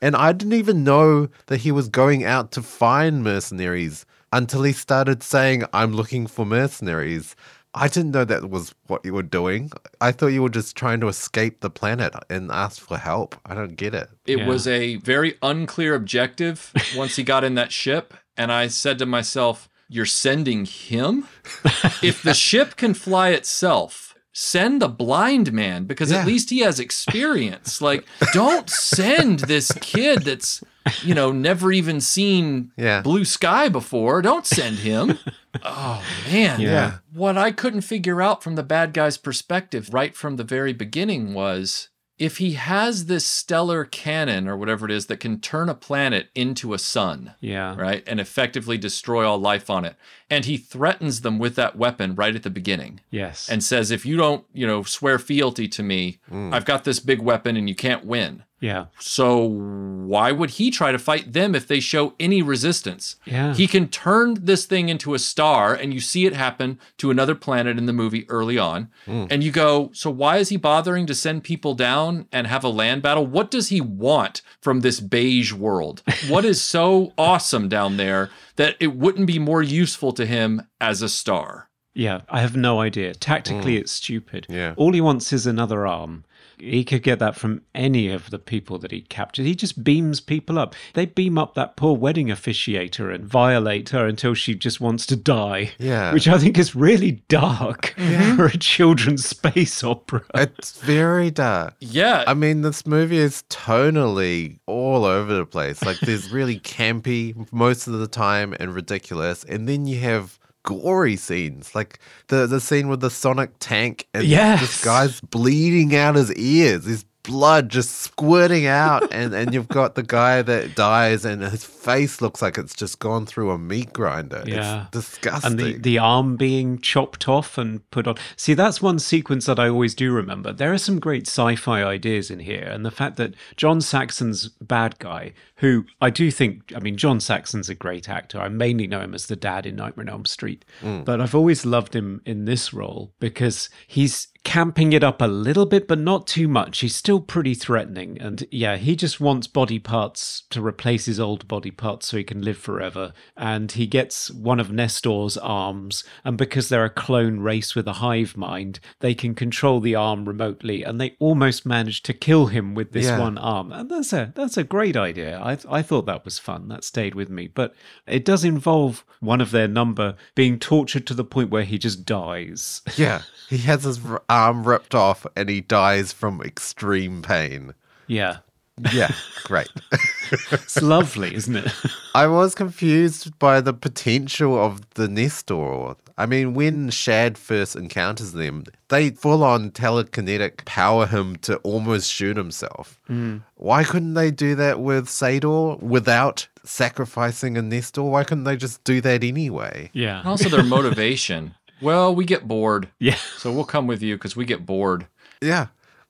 And I didn't even know that he was going out to find mercenaries until he started saying, I'm looking for mercenaries. I didn't know that was what you were doing. I thought you were just trying to escape the planet and ask for help. I don't get it. It Yeah. was a very unclear objective once he got in that ship. And I said to myself, You're sending him? if the ship can fly itself, send the blind man because Yeah. at least he has experience. like, don't send this kid that's, you know, never even seen Yeah. blue sky before. Don't send him. Oh, man. Yeah. What I couldn't figure out from the bad guy's perspective right from the very beginning was if he has this stellar cannon or whatever it is that can turn a planet into a sun, Yeah. right, and effectively destroy all life on it, and he threatens them with that weapon right at the beginning Yes. and says, if you don't, you know, swear fealty to me, mm. I've got this big weapon and you can't win. Yeah. So why would he try to fight them if they show any resistance? Yeah. He can turn this thing into a star and you see it happen to another planet in the movie early on. Hmm. And you go, so why is he bothering to send people down and have a land battle? What does he want from this beige world? what is so awesome down there that it wouldn't be more useful to him as a star? Yeah, I have no idea. Tactically, hmm. it's stupid. Yeah. All he wants is another arm. He could get that from any of the people that he captured. He just beams people up. They beam up that poor wedding officiator and violate her until she just wants to die. Yeah. Which I think is really dark for a children's space opera. It's very dark. Yeah. I mean, this movie is tonally all over the place. Like, there's really campy most of the time and ridiculous. And then you have gory scenes, like the, the scene with the Sonic tank and Yes. this guy's bleeding out his ears. His blood just squirting out. and, and you've got the guy that dies and his face looks like it's just gone through a meat grinder. Yeah. It's disgusting. and the, the arm being chopped off and put on. See, that's one sequence that I always do remember. There are some great sci fi ideas in here. And the fact that John Saxon's bad guy, who I do think, I mean, John Saxon's a great actor. I mainly know him as the dad in Nightmare on Elm Street. Mm. But I've always loved him in this role because he's camping it up a little bit, but not too much. He's still pretty threatening. And yeah, he just wants body parts to replace his old body parts so he can live forever. And he gets one of Nestor's arms. And because they're a clone race with a hive mind, they can control the arm remotely. And they almost manage to kill him with this Yeah. one arm. And that's a that's a great idea. I I thought that was fun. That stayed with me. But it does involve one of their number being tortured to the point where he just dies. yeah. He has his arm ripped off and he dies from extreme pain. yeah. Yeah, great. It's lovely, isn't it? I was confused by the potential of the Nestor. I mean, when Shad first encounters them, they full on telekinetic power him to almost shoot himself. Mm. Why couldn't they do that with Sador without sacrificing a Nestor? Why couldn't they just do that anyway? Yeah. And also their motivation. Well, we get bored. Yeah. So we'll come with you because we get bored. Yeah.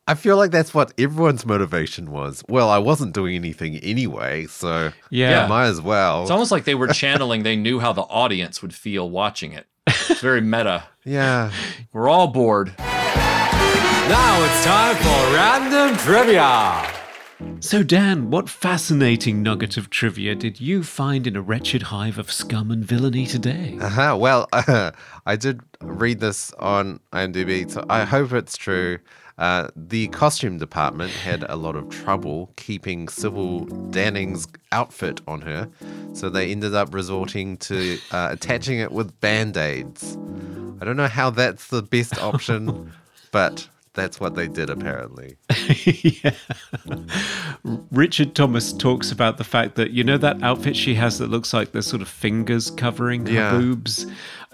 I feel like that's what everyone's motivation was. Well, I wasn't doing anything anyway, so Yeah. might as well. It's almost like they were channeling, they knew how the audience would feel watching it. It's very meta. yeah. We're all bored. Now it's time for random trivia. So, Dan, what fascinating nugget of trivia did you find in a wretched hive of scum and villainy today? Uh-huh. Well, I did read this on IMDb, so I hope it's true. Uh, the costume department had a lot of trouble keeping Sybil Danning's outfit on her, so they ended up resorting to uh, attaching it with band aids. I don't know how that's the best option, but that's what they did apparently. yeah. Richard Thomas talks about the fact that, you know, that outfit she has that looks like there's sort of fingers covering her Yeah. boobs?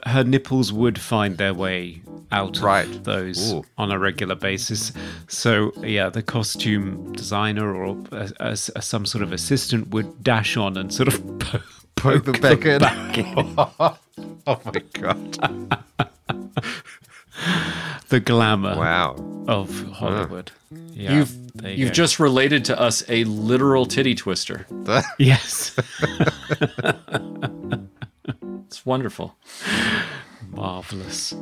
Her nipples would find their way out Right. of those Ooh. on a regular basis. So, yeah, the costume designer or a, a- a- some sort of assistant would dash on and sort of po- Poke them back in. back in. oh my god! The glamour Wow. of Hollywood. Yeah, You've you you've go. just related to us a literal titty twister. yes, It's wonderful. marvelous.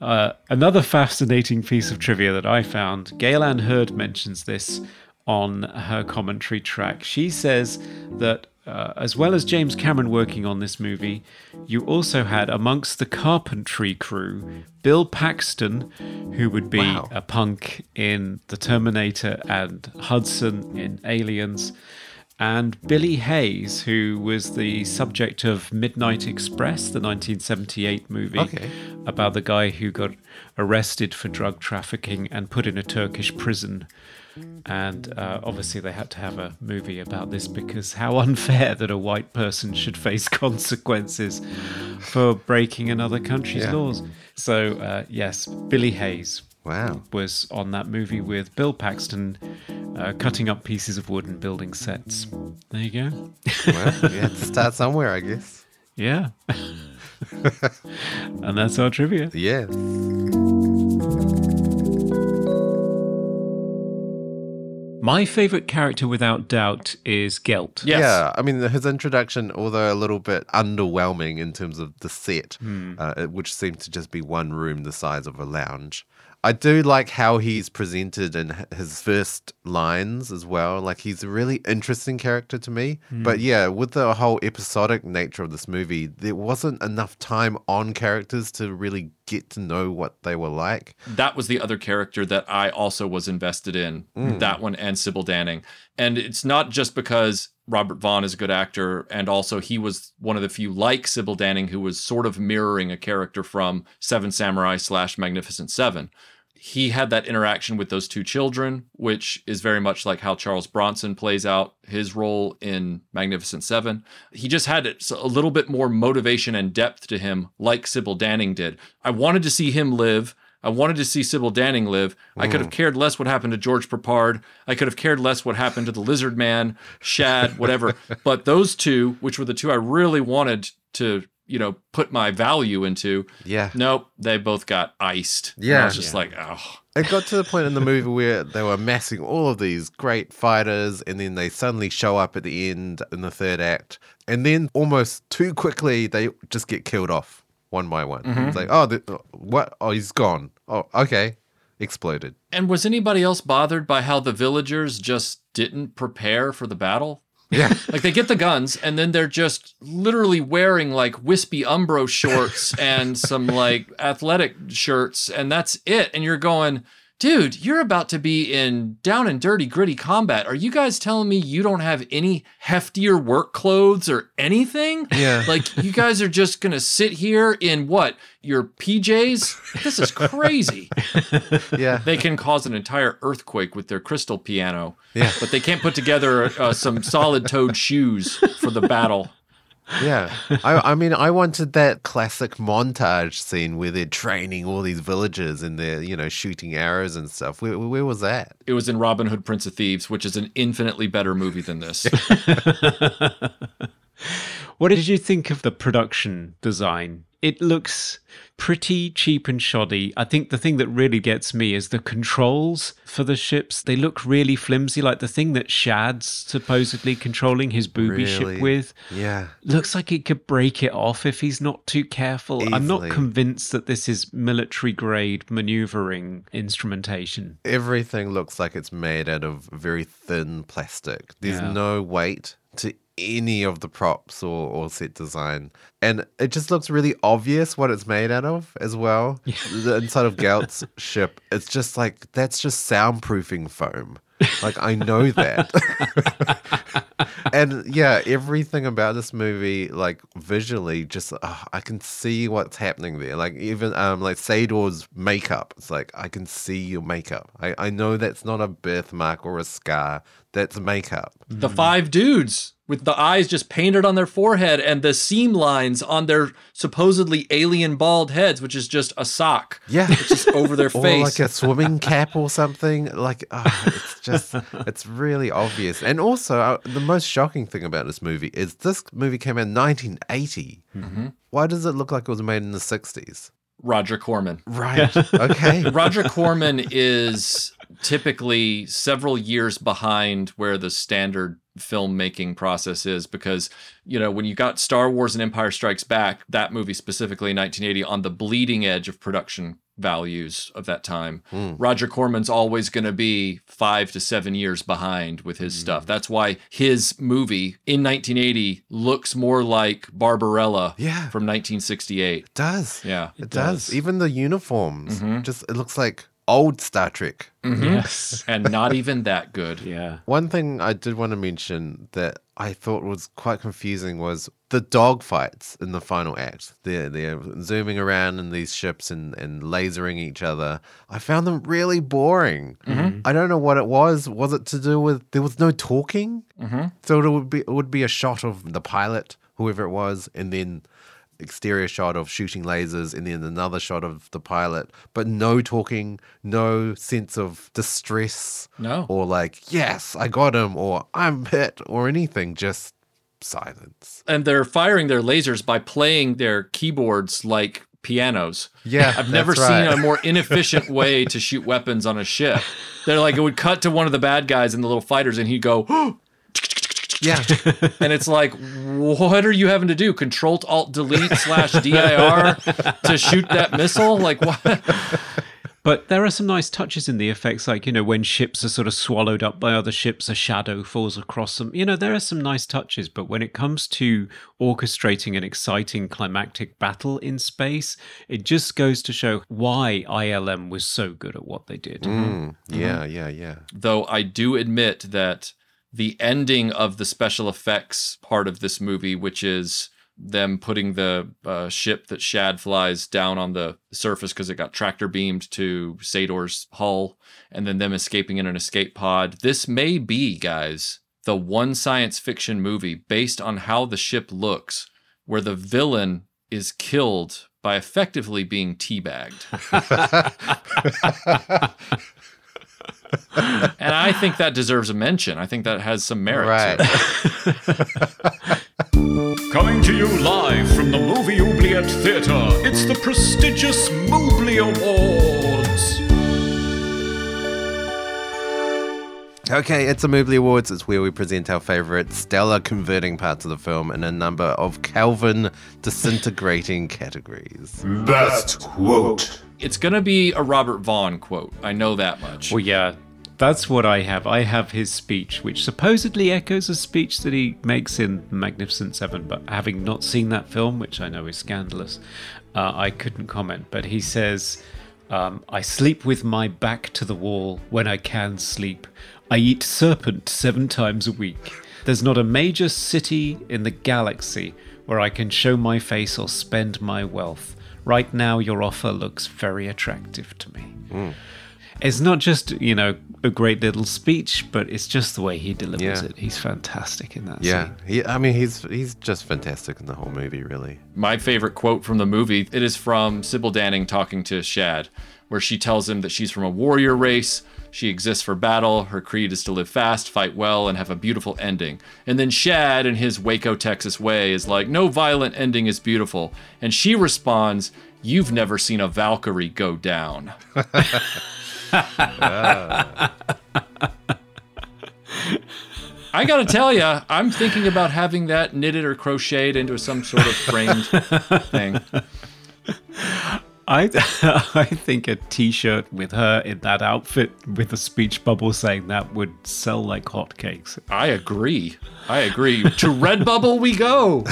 Uh, another fascinating piece of trivia that I found: Gale Anne Hurd mentions this on her commentary track. She says that. Uh, as well as James Cameron working on this movie, you also had amongst the carpentry crew Bill Paxton, who would be Wow. a punk in The Terminator and Hudson in Aliens, and Billy Hayes, who was the subject of Midnight Express, the 1978 movie Okay. about the guy who got arrested for drug trafficking and put in a Turkish prison. And uh, obviously, they had to have a movie about this because how unfair that a white person should face consequences for breaking another country's Yeah. laws. So, uh, yes, Billy Hayes Wow. was on that movie with Bill Paxton uh, cutting up pieces of wood and building sets. There you go. Well, you had to start somewhere, I guess. Yeah. and that's our trivia. Yes. My favorite character, without doubt, is Gelt. Yes. Yeah, I mean his introduction, although a little bit underwhelming in terms of the set, uh, which seemed to just be one room the size of a lounge. I do like how he's presented in h- his first lines as well. Like he's a really interesting character to me. Hmm. But yeah, with the whole episodic nature of this movie, there wasn't enough time on characters to really get to know what they were like. that was the other character that I also was invested in. Hmm. That one and Sybil Danning. And it's not just because Robert Vaughn is a good actor, and also he was one of the few like Sybil Danning who was sort of mirroring a character from Seven Samurai slash Magnificent Seven. He had that interaction with those two children, which is very much like how Charles Bronson plays out his role in Magnificent Seven. He just had a little bit more motivation and depth to him, like Sybil Danning did. I wanted to see him live. I wanted to see Sybil Danning live. I could have hmm. cared less what happened to George Peppard. I could have cared less what happened to the Lizard Man, Shad, whatever. but those two, which were the two I really wanted to, you know, put my value into, Yeah. nope, they both got iced. And I Yeah. was just like, oh, It got to the point in the movie where they were amassing all of these great fighters, and then they suddenly show up at the end in the third act, and then almost too quickly they just get killed off one by one. Mm-hmm. It's like, oh, the, what? Oh, he's gone. Oh, okay, exploded. And was anybody else bothered by how the villagers just didn't prepare for the battle? Yeah, Like they get the guns and then they're just literally wearing like wispy Umbro shorts and some like athletic shirts and that's it. And you're going, dude, you're about to be in down and dirty, gritty combat. Are you guys telling me you don't have any heftier work clothes or anything? Yeah. Like you guys are just gonna sit here in what? Your PJs? This is crazy. yeah. They can cause an entire earthquake with their crystal piano. Yeah. But they can't put together uh, some solid toed shoes for the battle. Yeah, I, I mean, I wanted that classic montage scene where they're training all these villagers and they're, you know, shooting arrows and stuff. Where, where was that? It was in Robin Hood Prince of Thieves, which is an infinitely better movie than this. What did you think of the production design? It looks pretty cheap and shoddy. I think the thing that really gets me is the controls for the ships. They look really flimsy, like the thing that Shad's supposedly controlling his booby Really? ship with. Yeah. Looks like it could break it off if he's not too careful. I'm not convinced that this is military grade maneuvering instrumentation. everything looks like it's made out of very thin plastic. There's Yeah. no weight to any of the props or, or set design. And it just looks really obvious what it's made out of as well. The inside of Gelt's ship, it's just like that's just soundproofing foam. Like I know that. and yeah, everything about this movie, like visually, just uh, I can see what's happening there. Like even um, like Sador's makeup, it's like I can see your makeup. I I know that's not a birthmark or a scar. That's makeup. the five dudes with the eyes just painted on their forehead and the seam lines on their supposedly alien bald heads, which is just a sock. Yeah. It's just over their Or face. like a swimming cap or something. Like, oh, it's just, it's really obvious. And also, uh, the most shocking thing about this movie is this movie came out in 1980. Why does it look like it was made in the 60s? Roger Corman. Right. Okay. Roger Corman is typically several years behind where the standard filmmaking process is because you know when you got Star Wars and Empire Strikes Back that movie specifically in 1980 on the bleeding edge of production values of that time Roger Corman's always going to be 5 to 7 years behind with his stuff that's why his movie in 1980 looks more like Barbarella Yeah. from 1968 It does. yeah It does. Even the uniforms, Mm-hmm. just it looks like old Star Trek. Yes. and not even that good Yeah. One thing I did want to mention that I thought was quite confusing was the dog fights in the final act. They're, they're zooming around in these ships and, and lasering each other. I found them really boring. I don't know what it was. Was it to do with there was no talking? Mm-hmm. So it would be it would be a shot of the pilot, whoever it was, and then exterior shot of shooting lasers and then another shot of the pilot, but no talking, no sense of distress No. or like, yes, I got him, or I'm hit, or anything. Just silence. and they're firing their lasers by playing their keyboards like pianos. Yeah, I've never that's seen a more inefficient way to shoot weapons on a ship. They're like it would cut to one of the bad guys and the little fighters, and he'd go, oh, Yeah. and it's like, what are you having to do? Control Alt Delete slash DIR to shoot that missile? Like what? But there are some nice touches in the effects, like, you know, when ships are sort of swallowed up by other ships, a shadow falls across them. You know, there are some nice touches, but when it comes to orchestrating an exciting climactic battle in space, it just goes to show why ILM was so good at what they did. Mm, yeah, yeah, yeah. Though I do admit that the ending of the special effects part of this movie, which is them putting the uh, ship that Shad flies down on the surface because it got tractor beamed to Sador's hull, and then them escaping in an escape pod. This may be, guys, the one science fiction movie based on how the ship looks where the villain is killed by effectively being teabagged. and I think that deserves a mention. I think that has some merit. Right. To. Coming to you live from the Movie Oubliette Theatre, it's the prestigious Mobley Awards. Okay, it's a Mobley Awards. It's where we present our favorite stellar converting parts of the film in a number of Calvin disintegrating categories. Best quote. It's going to be a Robert Vaughn quote. I know that much. Well, yeah, that's what I have. I have his speech, which supposedly echoes a speech that he makes in Magnificent Seven, but having not seen that film, which I know is scandalous, uh, I couldn't comment. But he says, um, I sleep with my back to the wall when I can sleep. I eat serpent seven times a week. There's not a major city in the galaxy where I can show my face or spend my wealth. Right now, your offer looks very attractive to me. It's not just, you know, a great little speech, but it's just the way he delivers Yeah. it. He's fantastic in that Yeah, scene. he, I mean, he's he's just fantastic in the whole movie, really. My favorite quote from the movie, it is from Sybil Danning talking to Shad, where she tells him that she's from a warrior race. She exists for battle. Her creed is to live fast, fight well, and have a beautiful ending. And then Shad, in his Waco, Texas way, is like, No violent ending is beautiful. And she responds, You've never seen a Valkyrie go down. I gotta tell you, I'm thinking about having that knitted or crocheted into some sort of framed thing. I, I think a T-shirt with her in that outfit with a speech bubble saying that would sell like hotcakes. I agree. I agree. to Redbubble we go.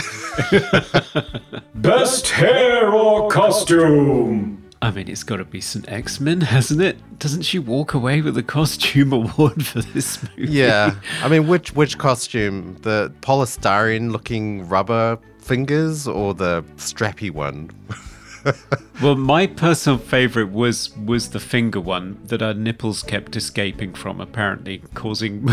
Best hair or costume. I mean, it's got to be Saint-Exmin, hasn't it? Doesn't she walk away with a costume award for this movie? Yeah, I mean, which which costume? The polystyrene looking rubber fingers or the strappy one? Well, my personal favorite was was the finger one that her nipples kept escaping from, apparently causing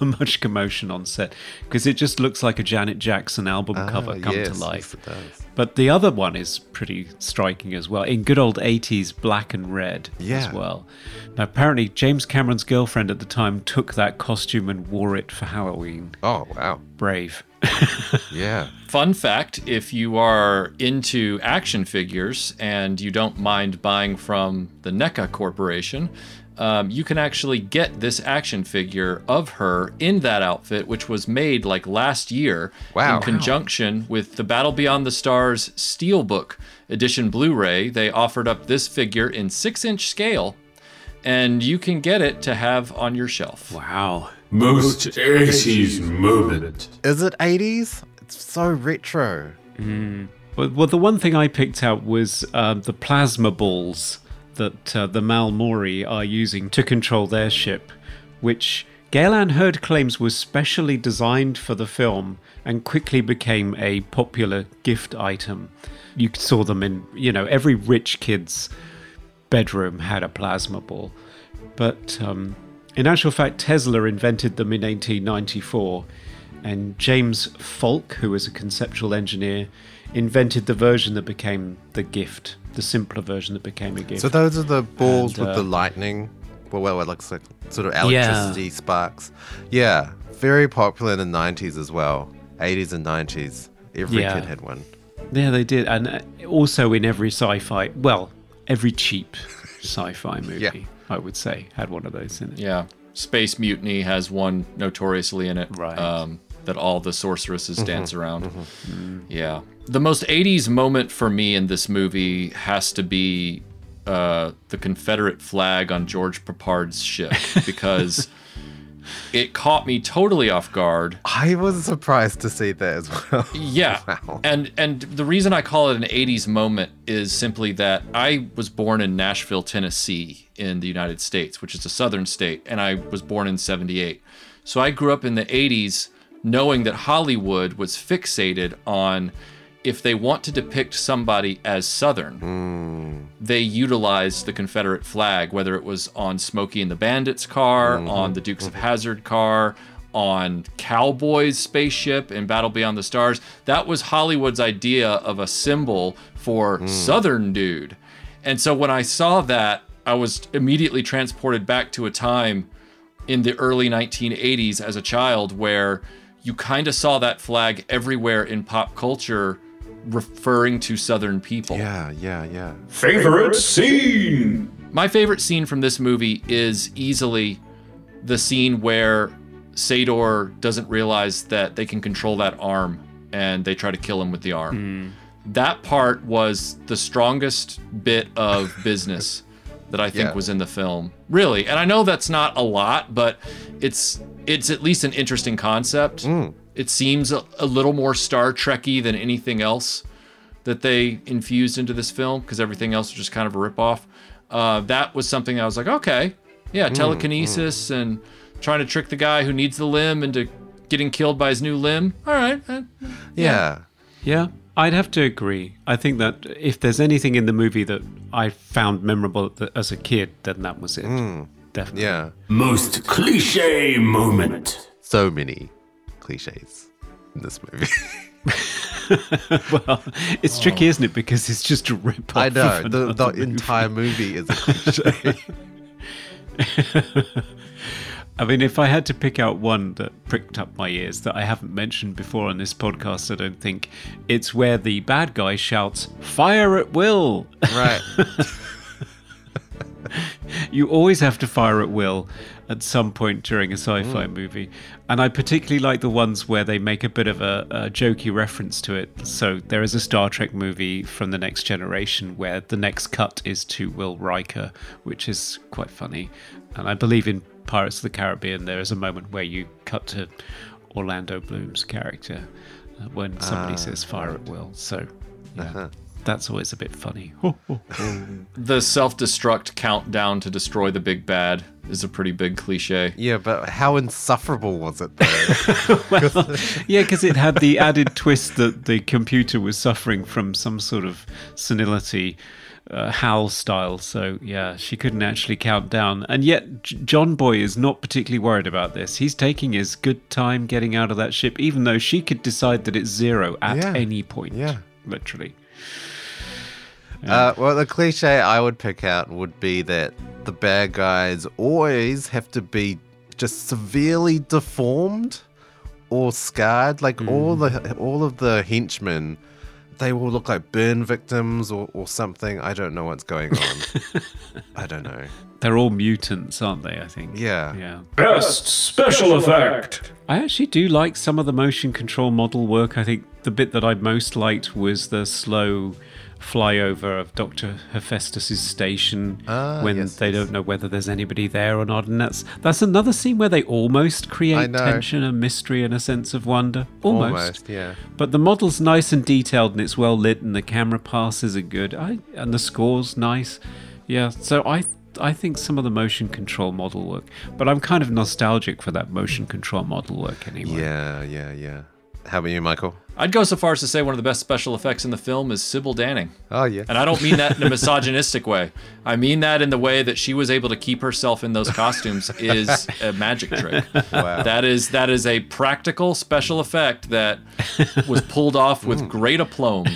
much commotion on set because it just looks like a Janet Jackson album cover Ah, come yes, to yes, life. does. But the other one is pretty striking as well, in good old 80s black and red Yeah. as well. Now, apparently, James Cameron's girlfriend at the time took that costume and wore it for Halloween. Oh wow, Brave. yeah. Fun fact if you are into action figures and you don't mind buying from the NECA Corporation, um, you can actually get this action figure of her in that outfit, which was made like last year Wow. in conjunction with the Battle Beyond the Stars Steelbook Edition Blu ray. They offered up this figure in six inch scale, and you can get it to have on your shelf. Wow. Most 80s moment. Is it 80s? It's so retro. Well, well, the one thing I picked out was um, the plasma balls that uh, the Malmori are using to control their ship, which Gale Anne Hurd claims was specially designed for the film and quickly became a popular gift item. You saw them in, you know, every rich kid's bedroom had a plasma ball. But um, in actual fact, Tesla invented them in 1894, and James Falk, who was a conceptual engineer, invented the version that became the gift, the simpler version that became a gift. So those are the balls And, with uh, the lightning. Well, well, it looks like sort of electricity sparks. Yeah, very popular in the 90s as well. 80s and 90s. Every Yeah. kid had one. Yeah, they did, and uh, also in every sci-fi, well, every cheap sci-fi movie, Yeah. I would say, had one of those in it. Yeah. Space Mutiny has one notoriously in it. Right. Um, that all the sorceresses dance around. Yeah. The most 80s moment for me in this movie has to be uh, the Confederate flag on George Peppard's ship because it caught me totally off guard. I was surprised to see that as well. Yeah. Wow. And and the reason I call it an 80s moment is simply that I was born in Nashville, Tennessee in the United States, which is a southern state, and I was born in 78. So I grew up in the 80s knowing that Hollywood was fixated on if they want to depict somebody as southern, hmm. they utilized the Confederate flag, whether it was on Smokey and the Bandit's car, mm-hmm. on the Dukes of mm-hmm. Hazard car, on Cowboy's spaceship in Battle Beyond the Stars. That was Hollywood's idea of a symbol for hmm. Southern dude. And so when I saw that, I was immediately transported back to a time in the early 1980s as a child where you kind of saw that flag everywhere in pop culture referring to Southern people. Yeah, yeah, yeah. Favorite scene? My favorite scene from this movie is easily the scene where Sador doesn't realize that they can control that arm and they try to kill him with the arm. Hmm. That part was the strongest bit of business that I think Yeah. was in the film. Really. And I know that's not a lot, but it's it's at least an interesting concept. Hmm. It seems a, a little more Star Trekky than anything else that they infused into this film because everything else was just kind of a ripoff. Uh, that was something I was like, okay, yeah, telekinesis and trying to trick the guy who needs the limb into getting killed by his new limb. All right, uh, Yeah. Yeah, I'd have to agree. I think that if there's anything in the movie that I found memorable as a kid, then that was it. Definitely. Yeah. Most cliche moment. So many cliches in this movie. Well, it's tricky, isn't it? Because it's just a rip I know. The, the entire movie is a cliche. I mean, if I had to pick out one that pricked up my ears that I haven't mentioned before on this podcast, I don't think it's where the bad guy shouts "Fire at will." right. you always have to fire at will at some point during a mm. sci-fi movie. And i particularly like the ones where they make a bit of a, a jokey reference to it. So there is a star trek movie from the next generation where the next cut is to will riker which is quite funny. And i believe in pirates of the caribbean there is a moment where you cut to orlando bloom's character uh, when somebody ah, says fire at will. So yeah uh-huh. That's always a bit funny the self-destruct countdown to destroy the big bad is a pretty big cliche. Yeah, but how insufferable was it though? Yeah, because it had the added twist that the computer was suffering from some sort of senility, uh, Hal style. So, yeah, she couldn't actually count down. And yet, J- John Boy is not particularly worried about this. He's taking his good time getting out of that ship, even though she could decide that it's zero at Yeah. any point. Yeah. Literally. Uh, well, the cliche I would pick out would be that the bad guys always have to be just severely deformed or scarred. Like all the all of the henchmen, they will look like burn victims or, or something. I don't know what's going on. I don't know. They're all mutants, aren't they? I think. Yeah. Yeah. Best special effect. I actually do like some of the motion control model work. I think the bit that I most liked was the slow flyover of Dr. Hephaestus's station Ah, when yes, they yes. don't know whether there's anybody there or not. And that's that's another scene where they almost create tension and mystery and a sense of wonder. Almost. Almost, yeah. But the model's nice and detailed and it's well lit and the camera passes are good. I and the score's nice. Yeah, so I I think some of the motion control model work, but I'm kind of nostalgic for that motion control model work anyway. Yeah, yeah, yeah. How about you, Michael? I'd go so far as to say one of the best special effects in the film is Sybil Danning. Ah, oh, yeah. And I don't mean that in a misogynistic way. I mean that in the way that she was able to keep herself in those costumes is a magic trick. Wow. That is that is a practical special effect that was pulled off with mm. great aplomb,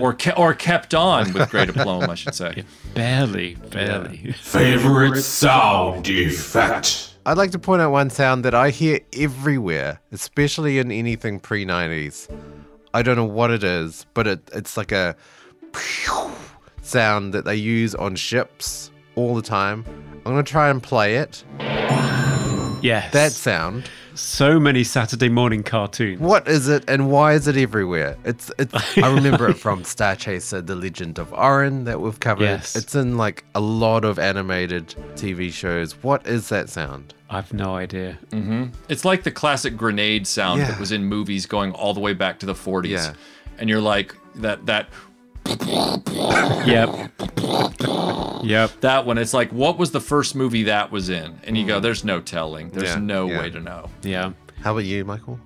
or ke- or kept on with great aplomb, I should say. Barely, barely. Favorite sound effect. I'd like to point out one sound that I hear everywhere, especially in anything pre 90s. I don't know what it is, but it, it's like a sound that they use on ships all the time. I'm gonna try and play it. Yes. That sound. so many Saturday morning cartoons. What is it, and why is it everywhere? It's it's. I remember it from Star Chaser: The Legend of Orin that we've covered. Yes. It's in like a lot of animated TV shows. What is that sound? I've no idea. It's like the classic grenade sound Yeah. that was in movies going all the way back to the 40s. Yeah. And you're like that that Yep. yep. that one. It's like what was the first movie that was in? And you go, there's no telling. There's Yeah, no yeah. way to know. Yeah. How about you, Michael?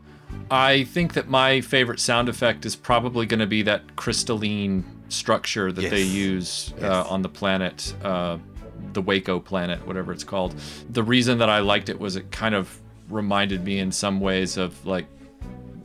I think that my favorite sound effect is probably going to be that crystalline structure that they use Yes. uh, on the planet, uh, the Waco planet, whatever it's called. The reason that I liked it was it kind of reminded me in some ways of like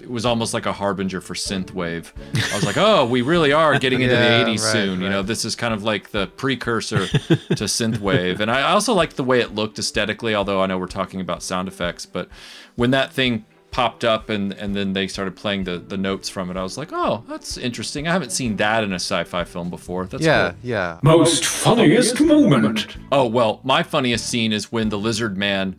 it was almost like a harbinger for synthwave. I was like, oh, we really are getting into Yeah, the 80s right, soon. You know, this is kind of like the precursor to synthwave. And I also liked the way it looked aesthetically, although I know we're talking about sound effects. But when that thing popped up and, and then they started playing the, the notes from it, I was like, oh, that's interesting. I haven't seen that in a sci fi film before. That's Yeah, cool. yeah. Most funniest moment. Oh, well, my funniest scene is when the lizard man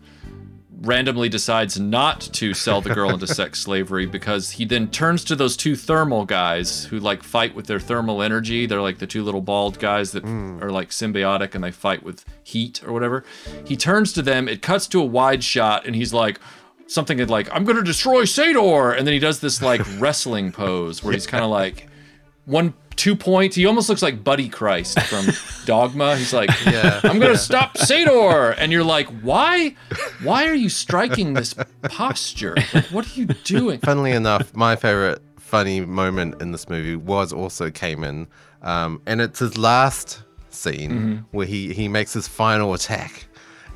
randomly decides not to sell the girl into sex slavery because he then turns to those two thermal guys who like fight with their thermal energy. They're like the two little bald guys that mm. are like symbiotic and they fight with heat or whatever. He turns to them, it cuts to a wide shot, and he's like, something like, I'm gonna destroy Sador. And then he does this like wrestling pose where he's kind of like, one two point. He almost looks like Buddy Christ from Dogma. He's like, Yeah. I'm gonna stop Sador, and you're like, why? Why are you striking this posture? Like, what are you doing? Funnily enough, my favorite funny moment in this movie was also Cayman, um, and it's his last scene where he he makes his final attack,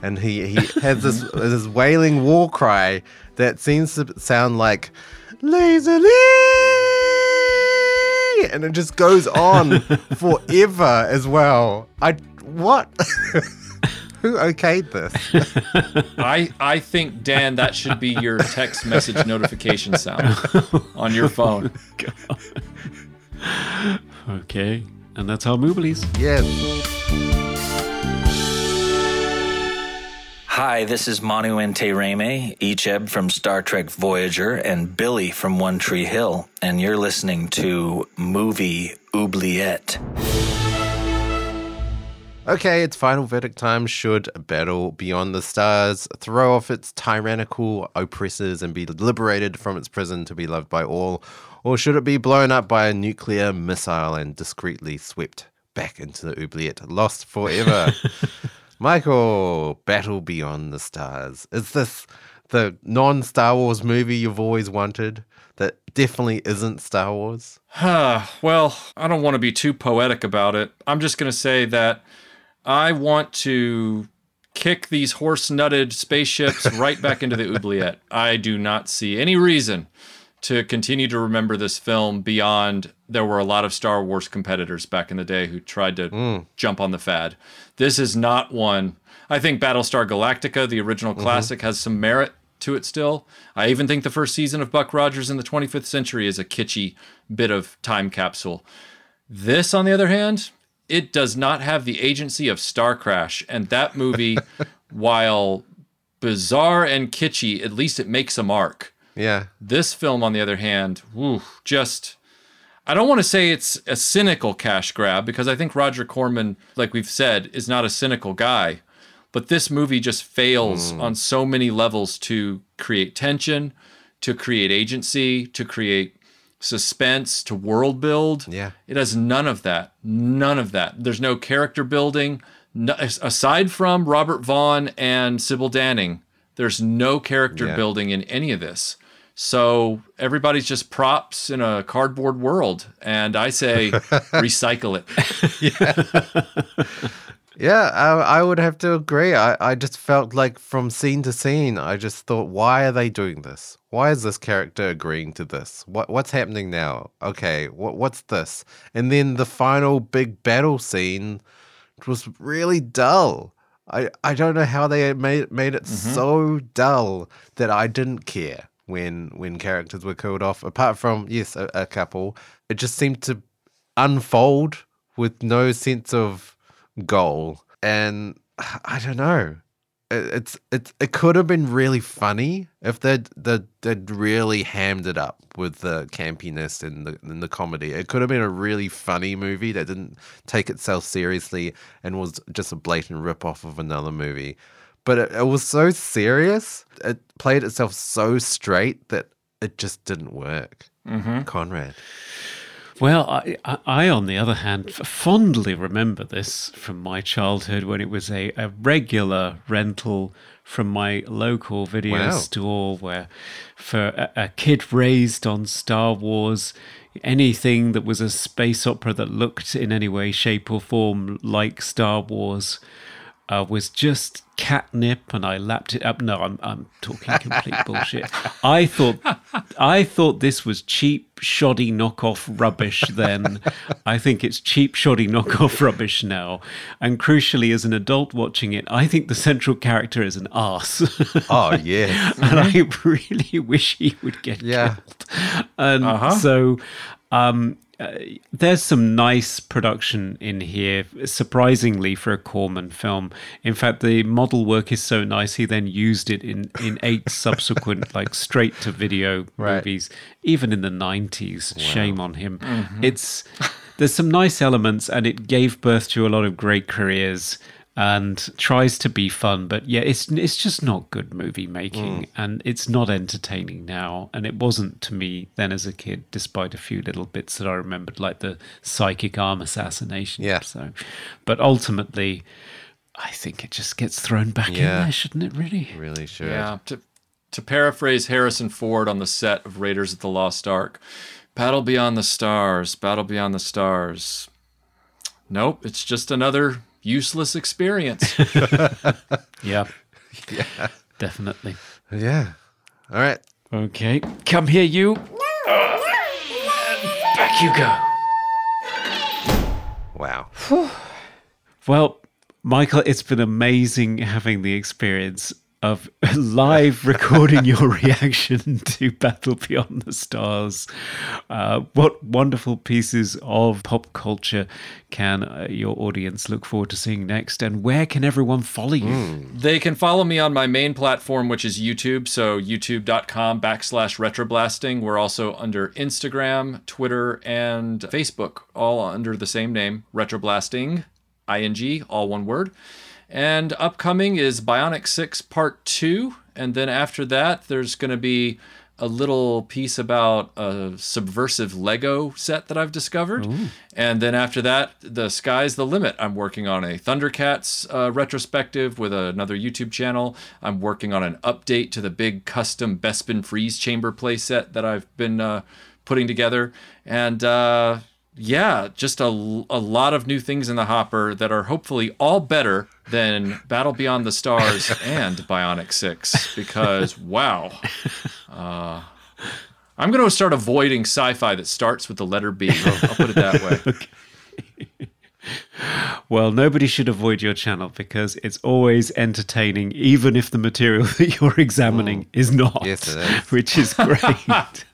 and he he has this this wailing war cry that seems to sound like Lazuli, and it just goes on forever as well. I what? Who okayed this? I I think Dan, that should be your text message notification sound on your phone. Okay. And that's our Mooblies. Yes. Hi, this is Manu Intiraymi, Icheb from Star Trek Voyager, and Billy from One Tree Hill, and you're listening to Movie Oubliette. Okay, it's final verdict time. Should Battle Beyond the Stars throw off its tyrannical oppressors and be liberated from its prison to be loved by all? Or should it be blown up by a nuclear missile and discreetly swept back into the oubliette, lost forever? Michael, Battle Beyond the Stars. Is this the non Star Wars movie you've always wanted that definitely isn't Star Wars? well, I don't want to be too poetic about it. I'm just going to say that I want to kick these horse nutted spaceships right back into the oubliette. I do not see any reason to continue to remember this film beyond there were a lot of Star Wars competitors back in the day who tried to hmm. jump on the fad. This is not one. I think Battlestar Galactica, the original mm-hmm. classic, has some merit to it still. I even think the first season of Buck Rogers in the 25th century is a kitschy bit of time capsule. This, on the other hand, it does not have the agency of Starcrash. And that movie, while bizarre and kitschy, at least it makes a mark. Yeah. This film, on the other hand, woo, just. I don't want to say it's a cynical cash grab because I think Roger Corman, like we've said, is not a cynical guy. But this movie just fails hmm. on so many levels to create tension, to create agency, to create suspense, to world build. Yeah. It has none of that. None of that. There's no character building. No, aside from Robert Vaughn and Sybil Danning, there's no character Yeah. building in any of this. So everybody's just props in a cardboard world. And I say recycle it. Yeah, I, I would have to agree. I, I just felt like from scene to scene, I just thought, why are they doing this? Why is this character agreeing to this? What what's happening now? Okay, what what's this? And then the final big battle scene was really dull. I, I don't know how they made made it mm-hmm. so dull that I didn't care when when characters were killed off. Apart from yes, a, a couple, it just seemed to unfold with no sense of goal. And I don't know. It, it's it's it could have been really funny if they'd, they'd they'd really hammed it up with the campiness and the and the comedy. It could have been a really funny movie that didn't take itself seriously and was just a blatant rip off of another movie. But it, it was so serious. It played itself so straight that it just didn't work. Mm-hmm. Conrad. Well, I, I, I, on the other hand, fondly remember this from my childhood when it was a, a regular rental from my local video Wow. store where for a, a kid raised on Star Wars, anything that was a space opera that looked in any way, shape, or form like Star Wars uh, was just catnip, and I lapped it up. No, I'm I'm talking complete bullshit. I thought I thought this was cheap, shoddy knockoff rubbish. Then I think it's cheap, shoddy knockoff rubbish now. And crucially, as an adult watching it, I think the central character is an ass. Oh yeah, and I really wish he would get Yeah. killed. And so um, uh, there's some nice production in here, surprisingly for a Corman film. In fact, the model work is so nice, he then used it in, in eight subsequent, like straight to video Right. movies, even in the 90s. Shame on him. It's there's some nice elements, and it gave birth to a lot of great careers and tries to be fun, but yeah, it's it's just not good movie making, mm. and it's not entertaining now, and it wasn't to me then as a kid, despite a few little bits that I remembered, like the psychic arm assassination. Yeah. So, but ultimately, I think it just gets thrown back in there, shouldn't it? Really? Really should. Yeah. To, to paraphrase Harrison Ford on the set of Raiders of the Lost Ark, battle beyond the stars, battle beyond the stars. Nope, it's just another useless experience. Yeah. yeah. Definitely. Yeah. All right. Okay, come here, you. Back you go. Wow. Well, Michael, it's been amazing having the experience of live recording your reaction to Battle Beyond the Stars. Uh, what wonderful pieces of pop culture can uh, your audience look forward to seeing next? And where can everyone follow you? They can follow me on my main platform, which is YouTube. So youtube.com backslash retroblasting. We're also under Instagram, Twitter, and Facebook, all under the same name, retroblasting, ing, all one word. And upcoming is Bionic 6 Part 2. And then after that, there's going to be a little piece about a subversive Lego set that I've discovered. And then after that, the sky's the limit. I'm working on a Thundercats uh, retrospective with another YouTube channel. I'm working on an update to the big custom Bespin Freeze Chamber playset that I've been uh, putting together. And uh, yeah, just a, a lot of new things in the hopper that are hopefully all better than Battle Beyond the Stars and Bionic 6 because wow. Uh, I'm going to start avoiding sci-fi that starts with the letter B. I'll, I'll put it that way. Well, nobody should avoid your channel because it's always entertaining, even if the material that you're examining is not. Yes, it is. Which is great.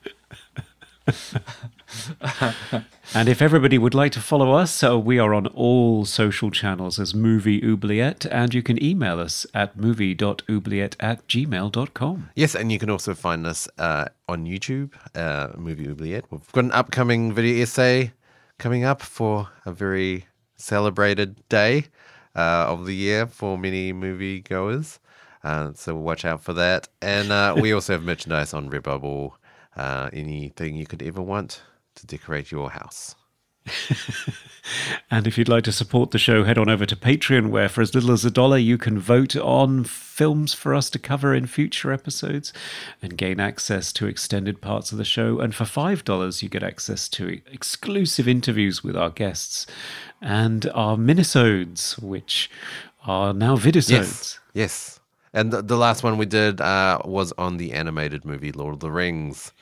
And if everybody would like to follow us, so we are on all social channels as Movie Oubliette, and you can email us at movie.oubliette at gmail.com. Yes, and you can also find us uh, on YouTube, uh, Movie Oubliette. We've got an upcoming video essay coming up for a very celebrated day uh, of the year for many movie goers. Uh, so watch out for that. And uh, we also have merchandise on Redbubble. Uh, anything you could ever want to decorate your house. And if you'd like to support the show, head on over to Patreon, where for as little as a dollar, you can vote on films for us to cover in future episodes and gain access to extended parts of the show. And for $5, you get access to exclusive interviews with our guests and our minisodes, which are now vidisodes. Yes. Yes. And the, the last one we did uh, was on the animated movie Lord of the Rings.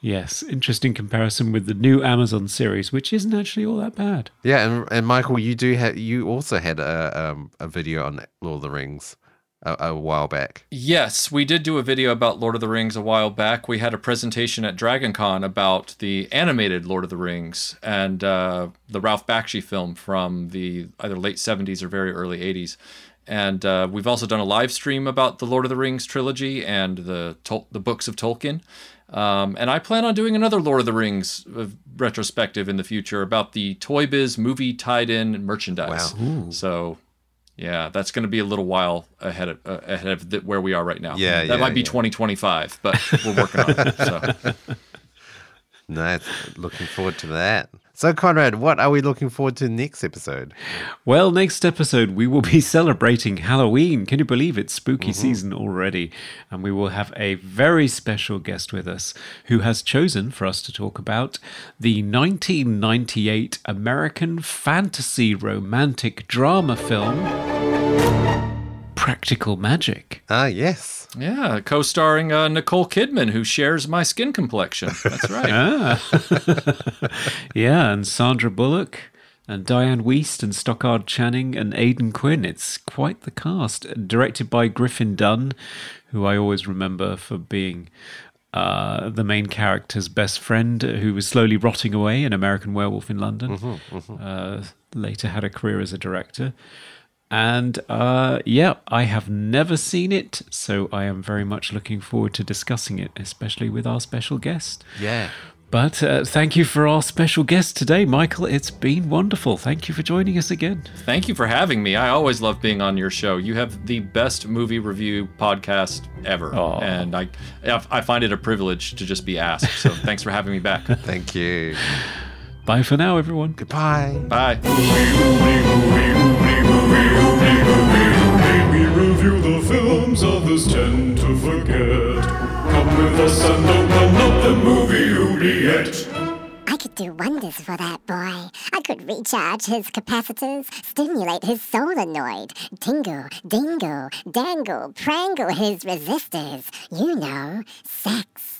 Yes, interesting comparison with the new Amazon series, which isn't actually all that bad. Yeah, and, and Michael, you do have you also had a um, a video on Lord of the Rings. a, a while back. Yes, we did do a video about Lord of the Rings a while back. We had a presentation at Dragon Con about the animated Lord of the Rings and uh, the Ralph Bakshi film from the either late 70s or very early 80s. And uh, we've also done a live stream about the Lord of the Rings trilogy and the Tol- the books of Tolkien. Um, and I plan on doing another Lord of the Rings uh, retrospective in the future about the Toy Biz movie tied in merchandise. Wow! So, yeah, that's going to be a little while ahead of, uh, ahead of the, where we are right now. Yeah, that yeah, might be yeah. 2025, but we're working on it. So. Nice. Looking forward to that. So, Conrad, what are we looking forward to next episode? Well, next episode, we will be celebrating Halloween. Can you believe it's spooky mm-hmm. season already? And we will have a very special guest with us who has chosen for us to talk about the 1998 American fantasy romantic drama film, Practical Magic. Ah, yes. Yeah, co-starring uh, Nicole Kidman, who shares my skin complexion. That's right. Ah. yeah, and Sandra Bullock and Diane Wiest and Stockard Channing and Aidan Quinn. It's quite the cast. Directed by Griffin Dunne, who I always remember for being uh, the main character's best friend, who was slowly rotting away in American Werewolf in London. Uh, later had a career as a director. And uh, yeah, I have never seen it, so I am very much looking forward to discussing it, especially with our special guest. Yeah. But uh, thank you for our special guest today, Michael. It's been wonderful. Thank you for joining us again. Thank you for having me. I always love being on your show. You have the best movie review podcast ever, Aw. and I I find it a privilege to just be asked. So thanks for having me back. Thank you. Bye for now, everyone. Goodbye. Bye. We review the films others tend to forget. Come with us and open up the movie oubliette. I could do wonders for that boy. I could recharge his capacitors, stimulate his solenoid, tingle, dingle, dangle, prangle his resistors. You know, sex.